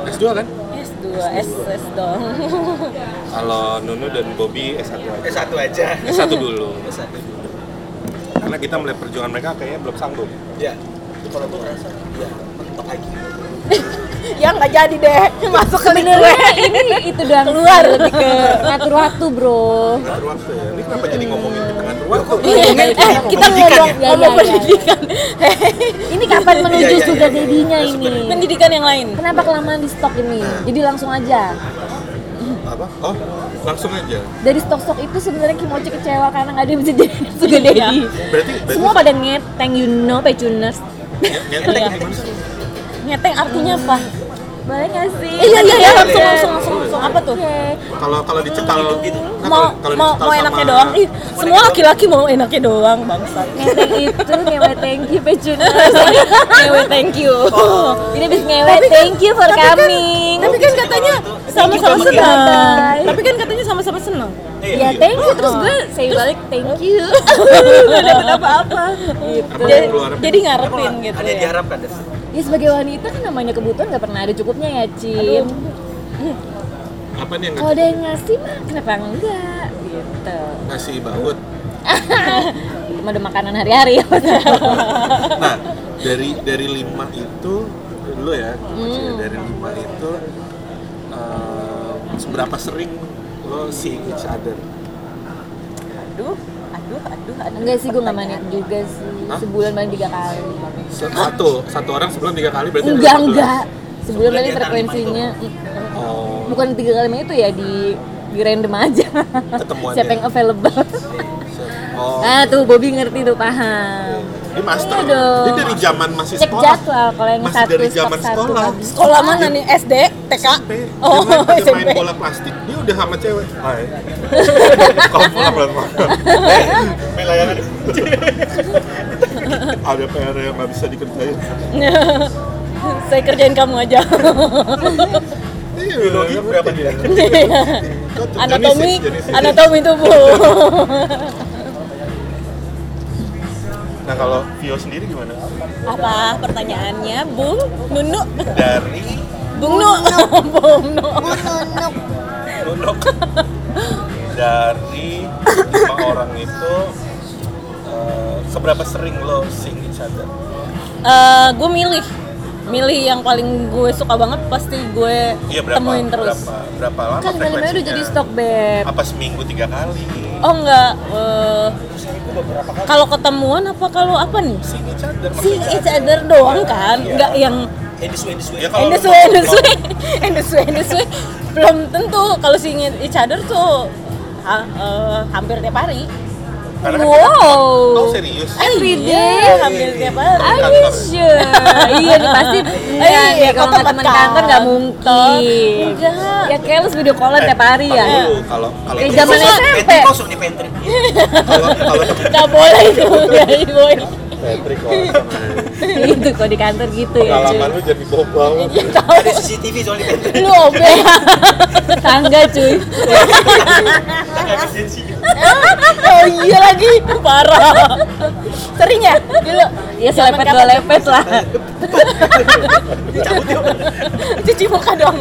S2 kan? S2, S, S dong. [laughs] Kalau Nunu dan Bobby S1 aja. Eh satu aja. S1 dulu. [laughs] Eh, satu. Karena kita melihat perjuangan mereka kayaknya belum sanggup. Ya. Itu kalau gue ngerasa ya mentok lagi. [laughs] ya nggak jadi deh, masuk ke link gue. Ini itu doang Keluar. lebih ke ngatur waktu bro Ngatur waktu ya. Ini kenapa jadi ngomongin ngatur waktu? Eh, kita ngomong, ya. ngomong ya. pendidikan. [laughs] Ini kapan menuju sugar iya. daddy-nya ini pendidikan yang lain. Kenapa kelamaan di stok ini? Jadi langsung aja Apa? Oh, langsung aja. Dari stok-stok itu sebenarnya Kimochi kecewa karena nggak ada yang bisa jadi sugar daddy Berarti berarti Semua pada ngeteng, you know, pecuners ngeteng artinya apa? Boleh nggak sih? Iya, iya, iya, langsung, Iya. langsung, langsung, langsung. Apa tuh? Oke. Kalau kalau dicekal gitu. Mau, mau, mau enaknya doang. Ih, semua laki-laki mau enaknya doang, bangsat. Ngeteng itu ngewe thank you pecuners [laughs] Ngewe thank you. Ini habis ngewe thank you for coming Tapi kan katanya sama-sama senang. Tapi kan katanya sama-sama senang. Ya thank you, terus gue say balik thank you [laughs] Gak dapet apa-apa. Gitu. Apa Jadi, ngarepin gitu Ada yang ya. diharapkan deh. Ya sebagai wanita kan namanya kebutuhan gak pernah ada cukupnya ya Cin Apa nih yang Kalau ada yang ngasih mah kenapa enggak gitu. Ngasih baut? Itu [laughs] mah udah makanan hari-hari. [laughs] Nah, dari dari lima itu dulu ya, Hmm. dari lima itu eh, seberapa sering lo seeing each other? Aduh, aduh, aduh, aduh. Enggak sih gue gak main juga sih Hah? Sebulan main tiga kali Satu, satu orang sebelum tiga kali berarti Enggak, 14. enggak Sebulan Sebulan kali frekuensinya Oh, Bukan tiga kali main itu ya di di random aja Ketemu aja. Siapa yang available oh. Nah tuh Bobby ngerti tuh paham Dia master. Iya dong. Dia dari zaman masih Cek sekolah. jadwal kalau yang Masih satu dari zaman satu sekolah. habis. Sekolah mana nih? SD? TK? SMP. Oh, dia main, SMP. main bola plastik. Dia udah sama cewek. Hai. [laughs] Kalau bola pelan Main layangan. [laughs] Ada PR yang nggak bisa dikerjain. [laughs] Saya kerjain kamu aja. Iya, Biologi ngerti. berapa dia? Cocok. anatomi, anatomi tubuh. Nah kalau Vio sendiri gimana? Apa pertanyaannya, Bung Nunu? Dari Bung Nu, Bung Nu. Nunduk. dari lima orang itu eh, seberapa sering lo seeing each other? Eh, gue milih milih yang paling gue suka banget pasti gue Iya berapa? temuin terus. Berapa, berapa lama Kan kalimatnya udah jadi stok beb. Apa seminggu tiga kali? Oh enggak, eh, kalau ketemuan apa kalau apa nih? Sing each other. Si maksudnya. each other doang kan, enggak yang Edis edis Ya, kalau Endeswe, lu- endeswe, endeswe, endeswe belum tentu kalau si each other tuh ha- eh, hampir tiap hari. Karena kan Wow. Oh serius? Every Iya, day? hampir tiap hari. Are Kantor. you sure? iya nih pasti Iya, Eh, deh, kalau nggak teman kantor nggak mungkin. Enggak. Ya kayak lu video callan tiap hari ya. Kalau kalau Kayak zaman SMP. Pantry kosong di pantry. [laughs] kalau kalau Enggak boleh itu ya, boy. Patrick kosong [laughs] Gitu kok di kantor gitu ya. Pengalaman lu jadi [laughs] tahu. Ada CCTV soal di pantry. Lu cuy. [laughs] Tangga cuy. Oh iya lagi, parah. Sering ya? Dulu. Ya selepet dua lepet lah. Cuci muka dong.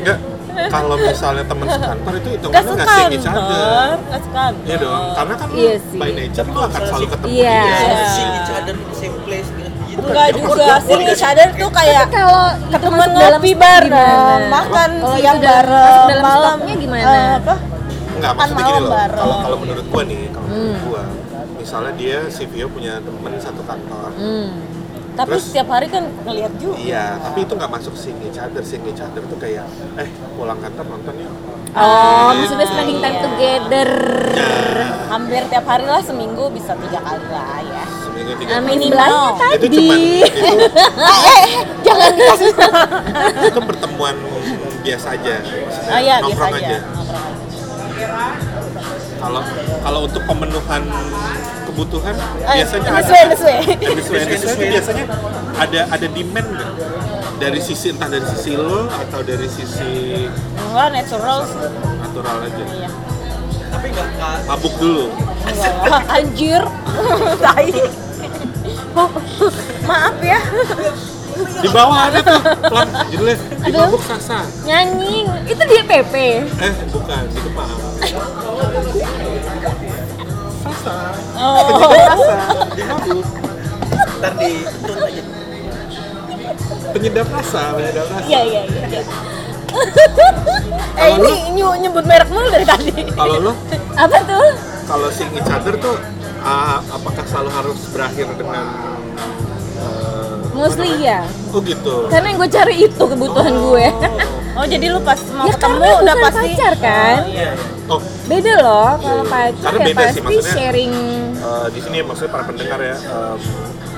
Enggak. Kalau misalnya teman sekantor itu hitungannya nggak sing each other. sekantor, gak sekantor. Iya dong, karena kan Iya sih. by nature lu akan selalu ketemu Iya. dia. Sing each other in the same place gitu. Enggak juga, sing each other tuh kayak Kalau dalam ngopi bareng, makan siang bareng, dalam malam stoknya gimana? eh, apa? Enggak, maksudnya gini loh. Kalau kalau menurut gua nih, kalau Hmm. menurut gua, misalnya dia si Vio punya temen satu kantor. Hmm. Tapi Terus- setiap hari kan ngeliat juga. Iya, tapi itu nggak masuk sing each other. Sing each other tuh kayak, eh pulang kantor nonton yuk. Oh, maksudnya spending time together. Ya, Hampir tiap hari lah seminggu bisa tiga kali lah ya. seminggu tiga kali. minimalnya Itu tadi. [laughs] Itu cuman itu, eh, jangan dikasih [laughs] itu pertemuan biasa aja. Maksudnya Oh iya, biasa aja. Aja. Kalau kalau untuk pemenuhan kebutuhan Eh, biasanya ada. sesuai, sesuai. Sesuai, biasanya ada ada demand nggak? Dari sisi entah dari sisi lo atau dari sisi Enggak natural sih. natural aja. Iya. Tapi nggak Mabuk dulu. Enggak, [laughs] anjir. [laughs] Tai. Oh, maaf ya. Di bawah ada tuh. Lang, judulnya di mabuk sasa. Nyanyi. Itu dia PP. Eh, bukan, di Kemang. [laughs] Sasa. Oh. Sasa, di mabuk. ntar aja. Penyedap rasa, penyedap rasa. Iya, iya, iya. eh ini nyu- nyebut merek mulu dari tadi. Kalau lo, Apa tuh? kalau sing each other tuh ah, apakah selalu harus berakhir dengan eh, Mostly ya. Oh gitu. Karena yang gue cari itu kebutuhan gue. [laughs] Oh, jadi lu pas mau ya ketemu karena udah bukan pasti pacar kan. Iya. Oh, Beda loh kalau pacar Karena ya beda sih, pasti maksudnya- sharing eh, di sini maksudnya para pendengar ya, em,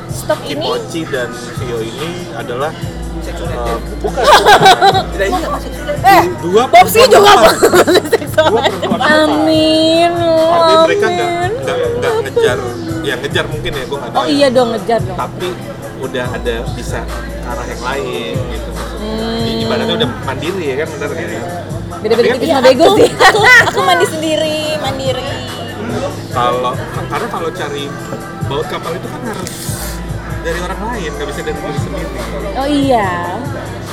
stok ini Kimochi dan Vio ini adalah eh, bukan Tidak iya masih sudah. eh dua Popsi juga. Amin. Artinya mereka nggak nggak nggak ngejar, ya ngejar mungkin ya, gue nggak tahu. Oh ya. iya dong ngejar dong. Tapi udah ada bisa arah yang lain gitu maksudnya. Hmm. Ibaratnya udah mandiri ya kan bener kan ya. Beda-beda kan tipis sama bego aku, sih. aku, aku mandi [laughs] sendiri, mandiri. Kalau karena kalau cari baut kapal itu kan harus dari orang lain, nggak bisa dari diri sendiri. Oh iya.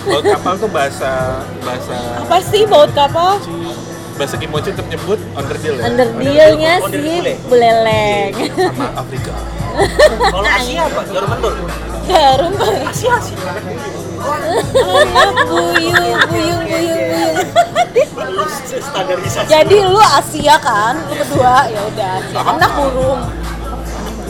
Baut kapal tuh bahasa bahasa Apa sih baut kapal? bahasa Kimochi untuk nyebut underdeal ya. Under dealnya Onder sih bule. buleleng. sama Afrika. [laughs] Kalau Asia apa? Jarum. Garum banget. Asia Asia. Buyung, buyung, buyung, buyung. Jadi lu Asia kan, lu berdua ya udah. Anak burung.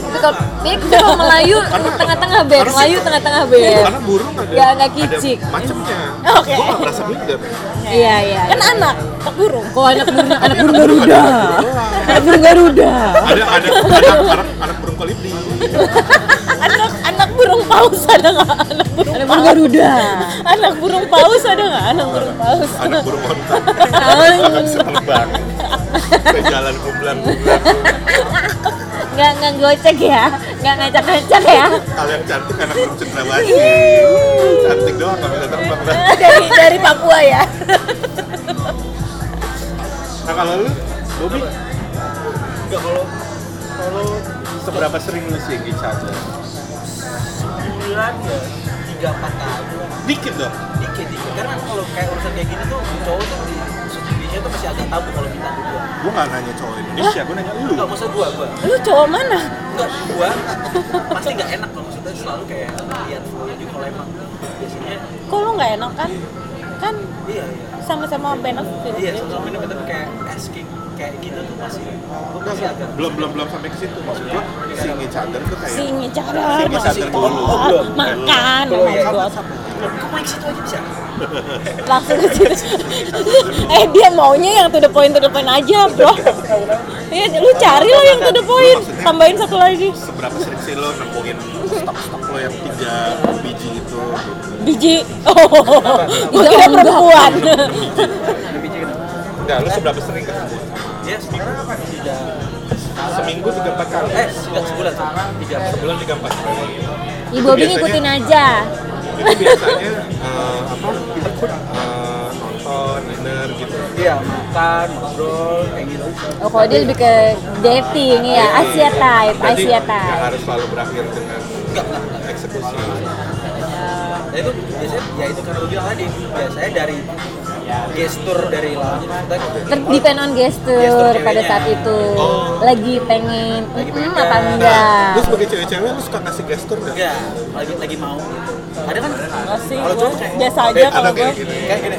Tapi kalau Melayu [laughs] tengah-tengah beb, Melayu tengah-tengah beb. Karena burung ada Ya, nggak kicik. ada macamnya. Oke. Gua nggak merasa minder. Iya iya. Kan anak, tak burung. Kok anak burung [laughs] anak burung Garuda. Anak burung Garuda. ada ada ada anak anak burung kolibri. [laughs] Burung paus ada nggak? Anak burung Anak burung paus. Garuda. Anak burung paus ada nggak? Anak burung paus. Anak burung onta. Anjing. Terbang. Ke jalan. Nggak nggak gocek ya, nggak ngacak-ngacak ya. Kalian cantik anak burung cendrawasih. Cantik doang nggak bisa terbang dari dari Papua ya. Nah kalau lu, Bobby, Enggak kalau kalau seberapa sering lu sih each other? bulan ya tiga empat kali. Dikit dong. dikit dikit karena kalau kayak urusan kayak gini tuh cowok tuh di Indonesia tuh masih agak tabu kalau minta duluan Gue nggak nanya cowok Indonesia, gue nanya lu. Enggak, maksud gua, gua Lu cowok mana? Enggak, gua pasti nggak enak loh Maksudnya selalu kayak lihat juga kalau emang biasanya Kok lu nggak enak kan? Kan Iya, iya sama-sama benefit. Iya, sama-sama minum tapi kayak asking kayak gitu tuh masih gua masih agak Belum belum belum sampai ke situ maksud gue si ngecadar tuh kayak dulu. Oh, belum. makan, Belum, oh my ya. god. Main ke situ aja bisa? [laughs] langsung ke situ. [laughs] eh dia maunya yang to the point to the point aja, bro. [laughs] Iya, lu cari lah yang to the point. Tambahin satu lagi. seberapa sering sih lo nemuin stok-stok lo yang tiga biji itu Biji. Oh, gue kira perempuan. Enggak lo seberapa sering ketemu Ya, sekarang tidak seminggu tiga empat kali eh enggak sebulan tuh. Tiga sebulan tiga empat kali Ibu Bobi Biasanya- ngikutin aja. itu biasanya eh, apa eh, nonton dinner gitu Iya, makan, ngobrol, kayak gitu. Oh, kalau dia lebih ke dating ya, Asia type, Berarti Asia nggak type. harus selalu berakhir dengan eksekusi Nah itu biasanya ya itu kan lu bilang tadi biasanya dari gestur dari Ter depend on Gestur pada saat itu. Oh. Lagi pengen, Lagi mm, pengen. apa nah enggak? lu sebagai cewek-cewek lu suka ngasih gestur nggak? ya lagi lagi mau gitu. Ada kan Enggak sih, Kalau cowok biasa Eh, aja kalau gue. kayak gitu gini.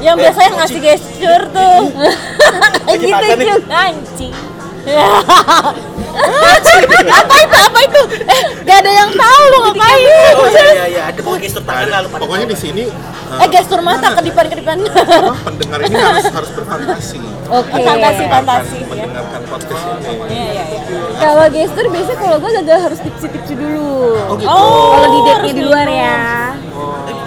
Yang biasanya ngasih gesture tuh. [laughs] Gitu juga anjing. [laughs] apa itu? Apa itu? Eh, gak ada yang tahu lo ngapain. Oh iya iya iya, ada pokoknya gestur tangan Ada. lah lu pada pokoknya di sini Eh, gestur mata kedipan-kedipan. apa, pendengar ini harus harus berfantasi Oke. Fantasi, Akan fantasi. ya. mendengarkan podcast ini Iya, iya, iya. Kalau gesture biasanya kalau gue gagal harus tipsi-tipsi dulu. oh gitu Oh, Kalau di date-nya harus di luar ya.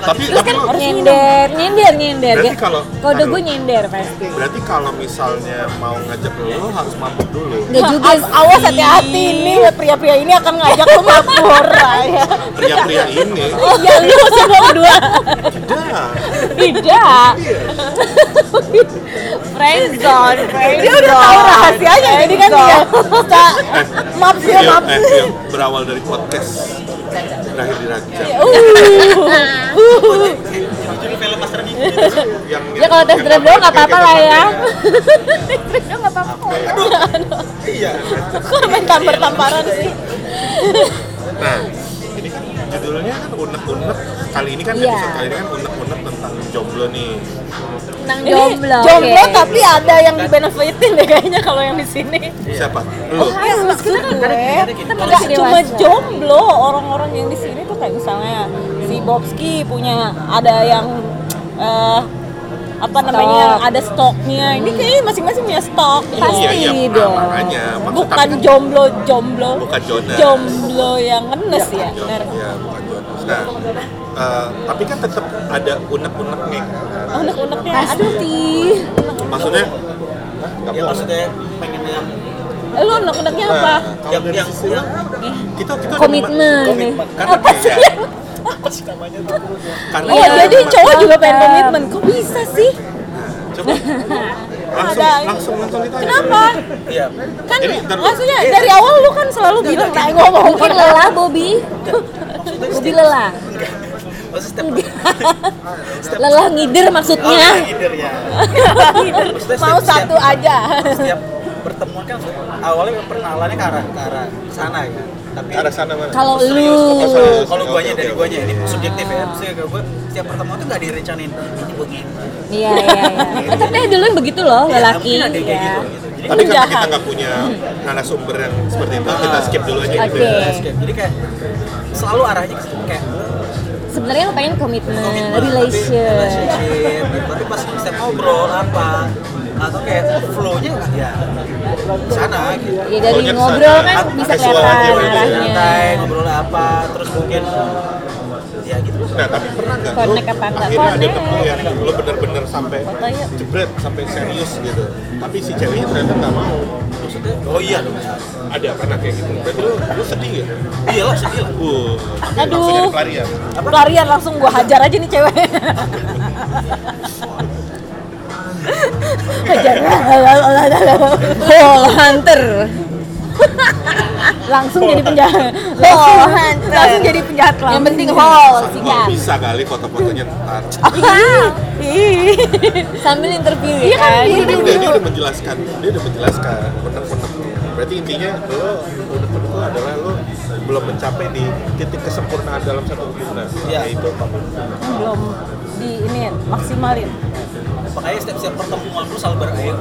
Tapi Terus tapi kan lu harus nyender, nyender, nyender. Berarti kalau- kode gue nyender pasti. berarti kalau misalnya mau ngajak lo lo harus mabuk dulu Enggak juga Awas- hati-hati nih pria-pria ini akan ngajak lu mabur [laughs] ya. pria-pria ini Iya lu [laughs] semua berdua. tidak Tidak. Friendzone, Dia udah tahu rahasianya jadi kan dia. Maaf ya maaf. berawal dari podcast berakhir di raja Uh. Uh. Film Master Minggu. [laughs] yang Ya kalau tes drive doang apa- [laughs] nggak apa-apa lah ya. Dia nggak apa-apa. Iya. Kok main tampar-tamparan sih? Nah, kan judulnya kan unek-unek. Kali ini kan Iya. episode kali ini kan unek-unek tentang jomblo nih. Tentang Ini jomblo. jomblo oke. tapi ada yang dibenefitin deh kayaknya kalau yang di sini. Siapa? Oh, Lu. ya maksud gue Kalau nggak masih cuma jomblo orang-orang yang di sini tuh kayak misalnya si Bobski punya ada yang eh, apa namanya ada stoknya ini kayaknya masing-masing punya stok Pasti Iya, iya, nah, dong. makanya. Maksud bukan tapi kan jomblo jomblo Bukan Jonas. jomblo yang ngenes ya Jon- benar Iya, bukan Jonas. Nah, eh, tapi kan tetap ada unek-uneknya. unek-uneknya aduh Pasti. Maksudnya Ya maksudnya pengen yang eh, lu unek-uneknya Nah, apa kalau yang yang yang kita kita ada Komitmen. komitmen karena apa sih beda. Sih namanya tuh? Karena oh Iya, jadi cowok juga pengen komitmen kok bisa sih coba langsung Ada- langsung langsung ditanya. kenapa Iya. kan Jadi, ntar- maksudnya dari awal lu kan selalu bilang kayak ngomong Mungkin lelah Bobby. Maksudnya Bobby lelah. Maksudnya step Lelah ngider Oh, maksudnya. gider ya. Maksudnya mau setiap- satu aja Setiap pertemuan kan awalnya perkenalannya ke arah ke arah sana ya. Tapi arah sana mana? Kalau serius, lu Oh, kalau guanya dari oke. guanya ini subjektif ya. Maksudnya kalau gue setiap pertemuan tuh nggak direncanain ini begini. Iya, iya, iya. Eh, tapi dulu begitu loh, Ya, lelaki. ya. gitu. Jadi Tapi karena kita nggak punya narasumber yang seperti itu, kita skip dulu aja gitu Oke. ya. jadi kayak selalu arahnya ke situ kayak Sebenarnya lu pengen komitmen, komitmen, relation. relationship, gitu. tapi pas setiap ngobrol apa atau kayak flow-nya ya sana gitu. Ya dari ngobrol ke sana. kan bisa kelihatan ya. arahnya. santai ngobrol apa terus mungkin ya gitu Nah, tapi pernah nggak lu apa enggak? akhirnya ada nemu yang lu bener-bener sampai jebret, sampai serius gitu. Tapi si ceweknya ternyata nggak mau. maksudnya oh iya dong Ada pernah kayak gitu. Berarti lu, lu sedih ya? iyalah sedih lah Uh, Aduh. langsung jadi pelarian. pelarian langsung gua hajar aja nih cewek [laughs] hajar oh hunter langsung jadi penjahat langsung, hantar. langsung jadi penjahat Yang penting hall, Wah, sikat. bisa kali foto-fotonya ntar. Ih. Sambil interview Iya ya kan, kan? iya. Dia udah, dia udah menjelaskan, dia udah menjelaskan unek-unek. Berarti intinya lo unek-unek itu adalah lo belum mencapai di titik kesempurnaan dalam satu hubungan. Iya. Yaitu komitmen. belum di ini maksimalin makanya setiap setiap pertemuan lu selalu berakhir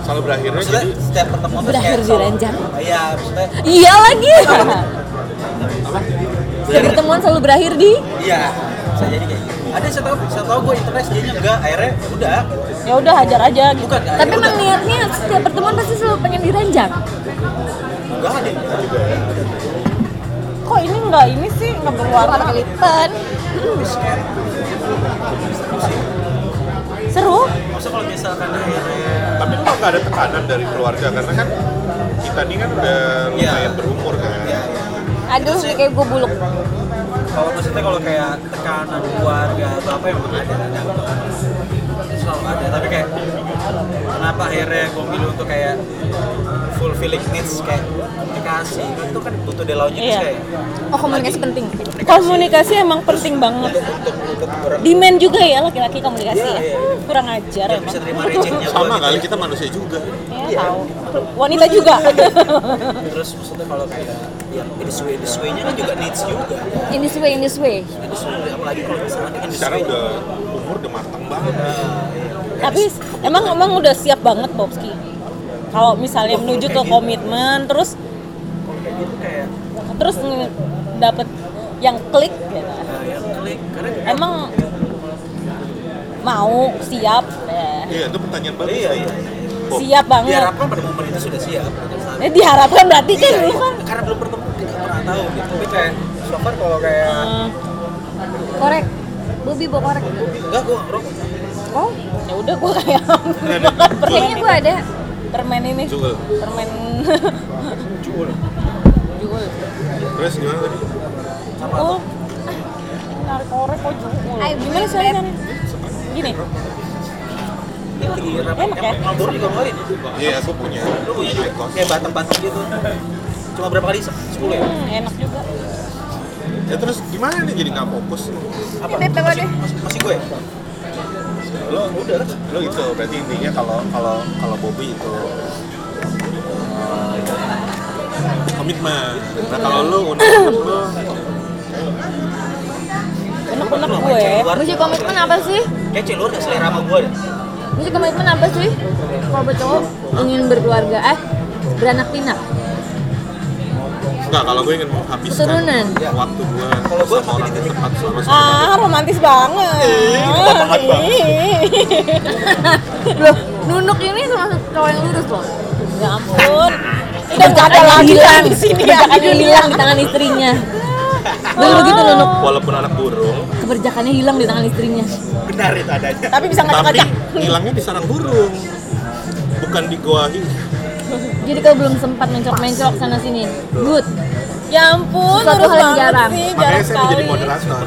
Selalu berakhirnya maksudnya jadi setiap pertemuan tuh Berakhir di ranjang. iya maksudnya Iya lagi. [laughs] apa? Setiap pertemuan selalu berakhir di iya bisa jadi kayak gitu ada saya tahu saya tahu gue interest dia enggak akhirnya udah ya udah hajar aja gitu bukan Tapi emang niatnya setiap pertemuan pasti selalu pengen diranjang. enggak ada enggak kok ini enggak ini sih nggak berwarna Lipan. Seru maksudnya kalau misalkan akhirnya Tapi lo nggak ada tekanan dari keluarga karena kan kita ini kan udah Iya. lumayan berumur kan. ya, ya. Aduh, kayak gue buluk. Kalau maksudnya kalau kayak tekanan keluarga atau apa yang ada ada itu selalu ada. Tapi kayak kenapa akhirnya gue milih untuk kayak fulfilling needs kayak komunikasi? Kan itu kan butuh delaunya Iya. kayak Oh, komunikasi penting. komunikasi. Emang penting banget. Untuk untuk untuk orang demand juga ya laki-laki komunikasi Iya, ya? iya. kurang ajar emang. bisa terima recehnya gua Sama gitu kali ya. kita manusia juga. ya tahu. Wanita juga. terus maksudnya kalau kayak yang in this way in this way-nya kan juga needs juga. In this way, in this way. in this way apalagi kalau misalnya in this Sekarang way udah umur udah matang banget. tapi emang emang udah siap banget Bobski kalau misalnya menuju ke komitmen terus kalau kayak gitu kayak terus dapet yang klik gitu. nah, yang klik karena emang mau siap ya. Iya, itu pertanyaan bagus. iya iya Bob. siap banget diharapkan pada momen itu sudah siap Eh, diharapkan berarti kan iya, lu iya. kan karena belum bertemu tidak pernah tahu gitu tapi kayak far kalau kayak Hmm, Korek. Bobby bawa korek. enggak gue nggak ngerokok oh ya udah gua kayak Kayaknya gue ada. permen ini. Jul. permen. Jul. jugul Terus gimana tadi? oh. narik korek kok jugul Ayo, gimana sih gini. Ini lagi rap Enak ya? Marlboro juga ngeluarin Iya, aku punya. lu punya juga? Kayak batam-batam gitu. Cuma berapa kali? Sepuluh ya? Hmm, enak juga Ya terus gimana nih jadi nggak fokus? apa deh. masih, masih gue Lo udah, lo itu berarti intinya kalau kalau kalau Bobby itu eh, komitmen. Nah kalau lo udah lo enak-enak gue Musik komitmen apa sih? kayak celur gak selera sama gue Musik komitmen apa sih? Kalau cowok ingin berkeluarga, eh beranak pinak. Enggak kalau gue ingin menghabiskan Keturunan. waktu gue Kalau gue sama orang di titik- tepat selama satu ah romantis banget. Loh, nunuk ini termasuk cowok yang lurus loh. ya ampun. Udah nggak ada lagi hilang. di sini ya hilang di tangan istrinya. Dulu begitu nunuk, walaupun anak burung. Keberjakannya hilang di tangan istrinya. benar itu adanya. Tapi bisa tapi ngacak-ngacak hilangnya di sarang burung. Bukan di goa Jadi kalau belum sempat mencok-mencok sana sini, good. ya ampun urus hal yang jarang. sih makanya jarang saya menjadi sekali. moderator.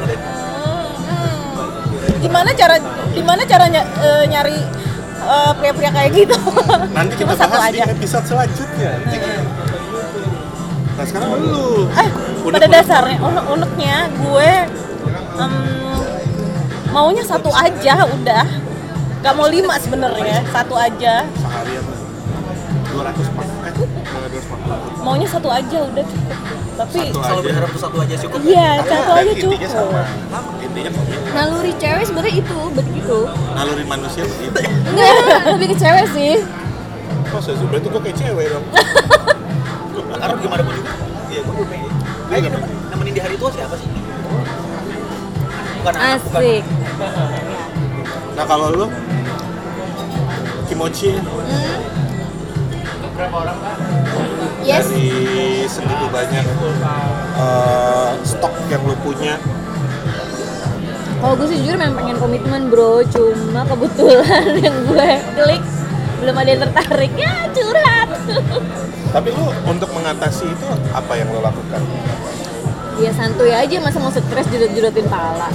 Gimana cara gimana caranya eh, nyari eh, pria-pria kayak gitu? Nanti [laughs] kita cuma satu bahas aja. di episode selanjutnya. Nah sekarang lu eh pada unek. dasarnya unek-uneknya gue em, maunya satu aja udah. Gak mau lima sebenarnya satu aja. Seharian 200 pak eh 240 maunya satu aja udah cukup. Tapi Satu selalu aja. berharap tuh satu aja cukup iya Karena satu aja intinya cukup. sama. Intinya komitmen Naluri cewek sebenarnya itu, begitu. naluri manusia begitu. Enggak, lebih ke cewek sih. kok saya berarti gue kayak cewek dong? [laughs] Karena gimana pun juga. Iya gue pengen kayak gitu. Nemenin di hari tua siapa sih? Bukan anak bukan. Asik. nah kalau lu kimochi Yes. dari segitu banyak eh, stok yang lu punya Kalau gue sih jujur memang pengen komitmen bro, cuma kebetulan [laughs] yang gue klik belum ada yang tertarik ya curhat. [laughs] tapi lu untuk mengatasi itu apa yang lu lakukan ya santuy aja masa mau stres judut-judutin pala.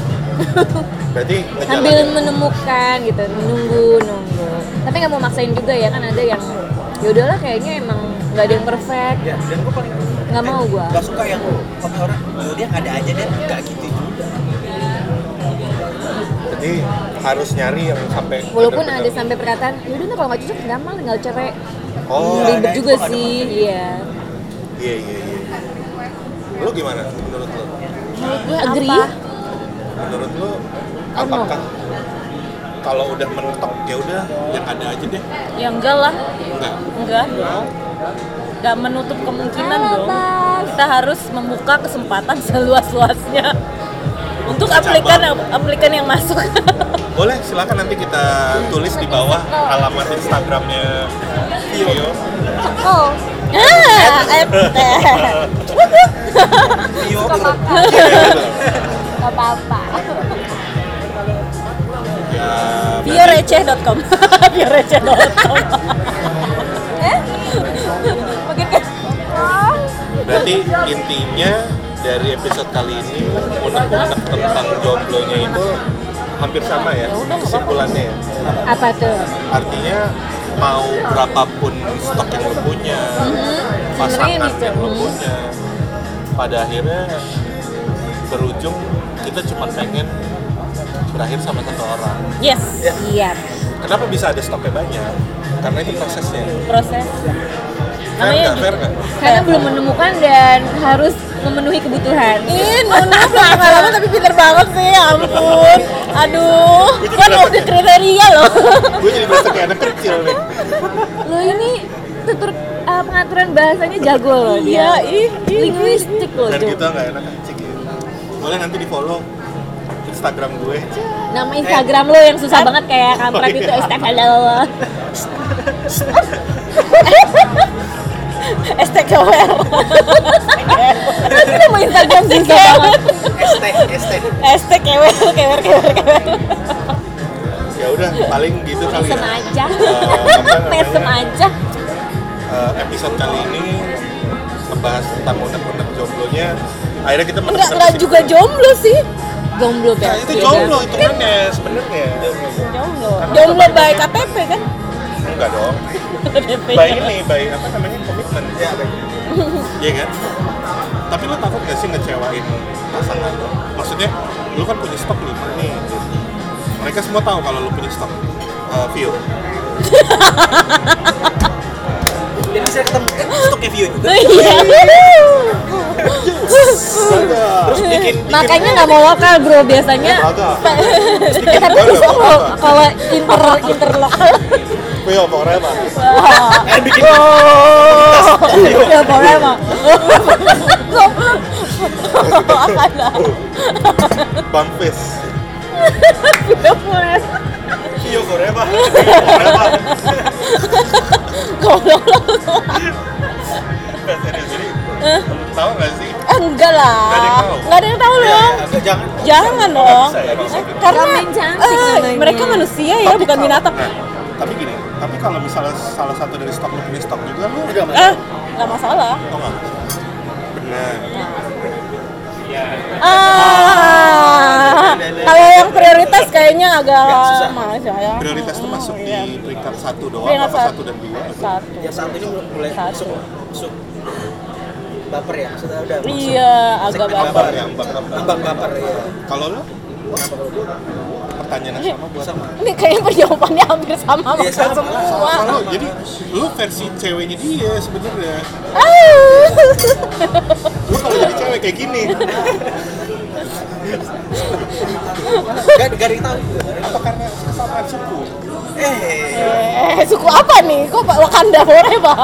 [laughs] berarti Sambil menemukan gitu, menunggu nunggu. Tapi nggak mau maksain juga ya kan ada yang ya udahlah kayaknya emang nggak ada yang perfect ya dan gue paling Nggak mau gua. nggak suka yang komen orang "Oh, dia nggak ada aja deh nggak gitu juga Jadi harus nyari yang sampai walaupun bener-bener- ada sampai perkataan ya udah kalau nggak cocok gampang tinggal cerai Oh, ribet ada, juga itu ada sih iya iya iya iya. Lu gimana menurut lu? menurut gue Agree. apa Menurut lu Oh, no. apakah kalau udah mentok ya udah yang ada aja deh? Ya enggak lah, Enggak. enggak dong. Enggak menutup kemungkinan dong. Kita harus membuka kesempatan [laughs] seluas-luasnya untuk aplikan aplikan yang masuk. [laughs] Boleh, silakan nanti kita tulis di bawah alamat Instagramnya Vio. oh ah, [laughs] Vio nggak apa-apa Ya, bioreceh.com kan berarti intinya dari episode kali ini unek-unek tentang jomblonya itu hampir sama ya kesimpulannya ya. apa tuh? Artinya mau berapapun stok yang lo punya, pasangan gitu. yang lo punya, pada akhirnya berujung kita cuma pengen berakhir sama satu orang. yes iya Kenapa bisa ada stoknya banyak? Karena itu prosesnya. proses Namanya Fair nggak? karena belum menemukan dan harus memenuhi kebutuhan Ih, Nuna belum [laughs] pengalaman tapi pinter banget sih, ya ampun. Aduh, kan udah kriteria loh. [laughs] Gue jadi berasa kayak anak kecil nih. lo ini tutur uh, pengaturan bahasanya jago loh Iya, dia ih, ih. linguistik loh Dan kita nggak enak kecil gitu. Boleh nanti di follow Instagram gue. nama Instagram lo yang susah banget kayak kampret Oh, iya. itu Astagfirullah [laughs] STKWR. Tapi nama Instagram susah banget ST ST STKWR, kewer, kewer, kewer. Ya udah, paling gitu kali ya. Aja Eh? Mesem [laughs] aja Eh, episode kali ini ngebahas tentang unek-unek jomblonya. Akhirnya kita Enggak, enggak juga jomblo sih. Jomblo Nah, itu jomblo hitungannya sebenarnya. Jomblo. Karena Jomblo kita- by KTP kan? Enggak dong. [laughs] By ini, by apa namanya komitmen. ya baik Iya kan? Tapi lu takut gak sih ngecewain pasangan lo? Maksudnya, lu kan punya stok 5 nih. gitu. Mereka semua tahu kalau lu punya stok uh, view. dan bisa ketemu eh stoknya Vio juga Iya. [laughs] [laughs] Terus bikin, [laughs] Makanya nggak mau lokal bro biasanya. [laughs] Tapi bisa kalau kalau inter interlokal. View pokoknya mah. eh bikin Ya boleh mah. Bang Fis. Ya. Goblok serius, Jadi, tahu nggak sih? Eh, Enggak lah. Nggak ada yang tahu. Tahu dong. agak jangan Jangan dong. bisa ya, bisa. Karena eh, mereka manusia ya, Tapi bukan binatang. Nah, tapi gini, tapi kalau misalnya salah satu dari stok lu punya stok juga lu. Eh, nggak masalah. Oh nggak? Benar. Ah, kalau yang prioritas kayaknya agak mahal ya. Prioritas itu masuk di Iya. peringkat satu doang apa satu. dan dua? Satu. yang satu ini mulai- masuk baper ya sudah udah Iya, agak baper. Baper ya, ambang ambang baper ya Kalau lu pertanyaan sama buat sama Ini kayaknya jawabannya hampir sama sama Iya, sama. semua. Sama jadi lu versi ceweknya dia sebenarnya. Ah. Lu kalau jadi cewek kayak gini, gak, gak ada yang tahu apa karena kesamaan suku? Eh Eh, suku apa nih? Kok Pak Wakanda boleh, Pak?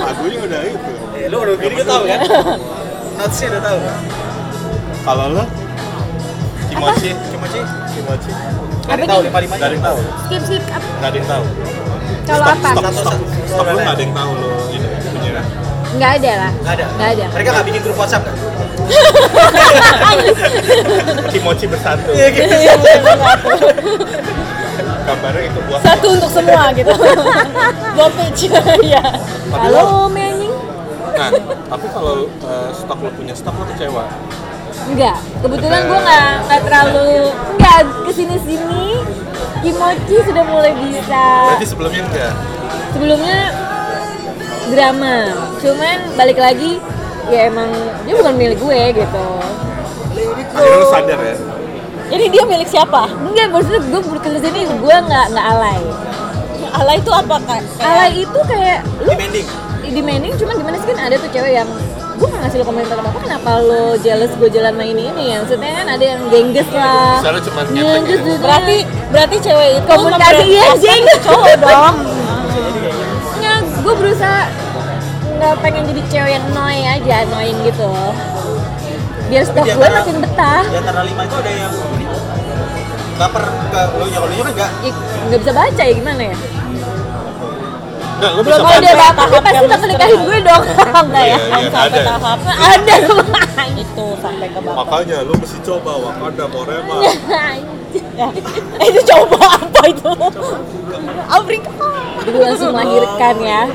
Lagunya udah itu. eh, lu udah gini tahu kan notsnya udah tahu Kalau lu Kimochi, Kimochi Kimochi. gak ada yang tahu lima lima Gak ada yang tahu. Skip skip apa? Gak ada yang tahu. Kalau apa? Stok, Satu- stok, satu- stok lu gak ada yang tahu lo ini. Nggak ada lah Gak ada Nggak ada. mereka gak bikin grup WhatsApp kan [laughs] Kimochi bersatu. iya gitu Gambarnya itu buah. Satu untuk semua gitu. Dua page. Iya. Tapi Halo anjing Nah, tapi kalau eh, stok lo punya stok lo kecewa. Enggak, kebetulan gue nggak nggak terlalu nggak ke sini sini Kimochi sudah mulai bisa. Berarti sebelumnya enggak. Sebelumnya drama, cuman balik lagi ya emang dia bukan milik gue gitu. Akhirnya lu sadar ya. Jadi dia milik siapa? Enggak, maksudnya gue berkelas ini gue nggak nggak alay. Alay itu apa kak? Alay itu kayak lu Demanding. demanding cuman gimana sih kan ada tuh cewek yang gue gak ngasih lo komentar apa kenapa lo jealous gue jalan main ini ini ya maksudnya kan ada yang gengges lah Misalnya cuma Gengges ya. gitu. Berarti berarti cewek itu komunikasi iya memprioritaskan jeng cowok dong. Nggak, gue berusaha nggak pengen jadi cewek yang annoy aja annoying gitu biar di gue makin betah Di antara lima itu ada yang baper ke lo nya, kalau lo nya kan enggak. Ih, nggak bisa baca ya gimana ya Enggak, lu Belum kalau dia baca. baper dia pasti bakal nikahin gue dong [laughs] enggak ya Iya, Belum iya, sampai ada. tahap ada itu sampai ke bapak. Makanya lu mesti coba Wakanda Forever. [laughs] Ya. [laughs] Eh, itu coba apa itu? Afrika. Jadi langsung melahirkan ya [laughs]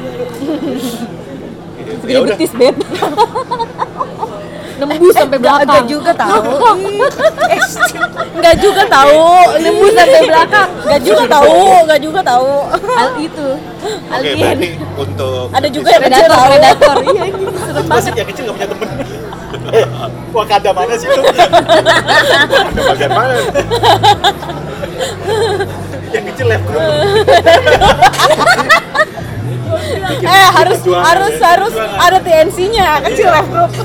ya Gede udah. betis beb [laughs] Nembus sampai belakang juga tahu. Enggak juga tahu. Nembus sampai belakang Enggak juga tahu, enggak juga tahu. Hal itu Oke, berarti untuk Ada juga yang kecil Predator, tahu. predator Iya, serem banget yang kecil nggak punya temen. [laughs] Eh, Wakanda mana sih lu? Wakanda bagian mana? yang kecil left group. [laughs] Eh, harus harus harus ada TNC-nya, kecil left group. [laughs]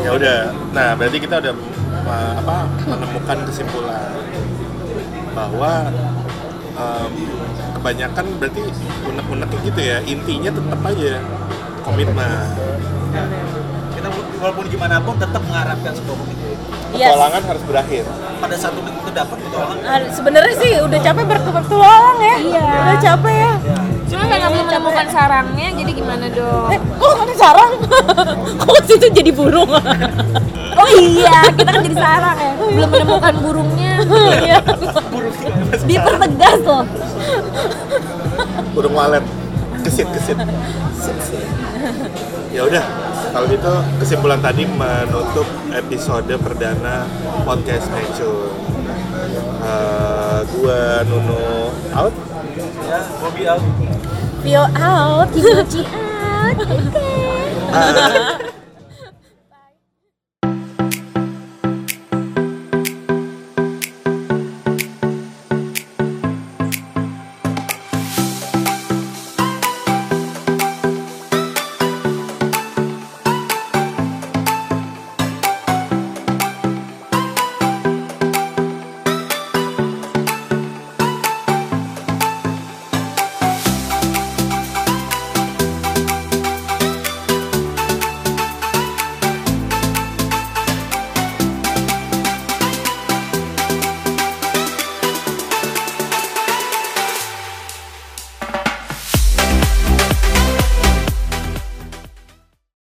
Ya udah. Nah, berarti kita udah apa menemukan kesimpulan bahwa em, kebanyakan berarti unek-unek gitu ya. Intinya tetap aja komitmen. Walaupun gimana pun tetap mengharapkan sebuah komitmen. Yes. Petualangan harus berakhir. Pada satu menit itu dapat petualangan. Ah, Sebenarnya sih udah capek berpetualang ya. Iya. Udah capek ya. Cuma karena belum menemukan sarangnya jadi gimana dong Eh, kok ada sarang? [laughs] kok situ jadi burung? Oh iya, kita kan jadi sarang ya Belum menemukan burungnya [laughs] Iya. Dipertegas loh Burung walet. Kesit, kesit. Ya udah, kalau gitu kesimpulan tadi menutup episode perdana podcast Mecun. Eh, gua Nuno out. Ya, Bobby out. Feel out. Kimochi [laughs] out Oke Ah, [laughs]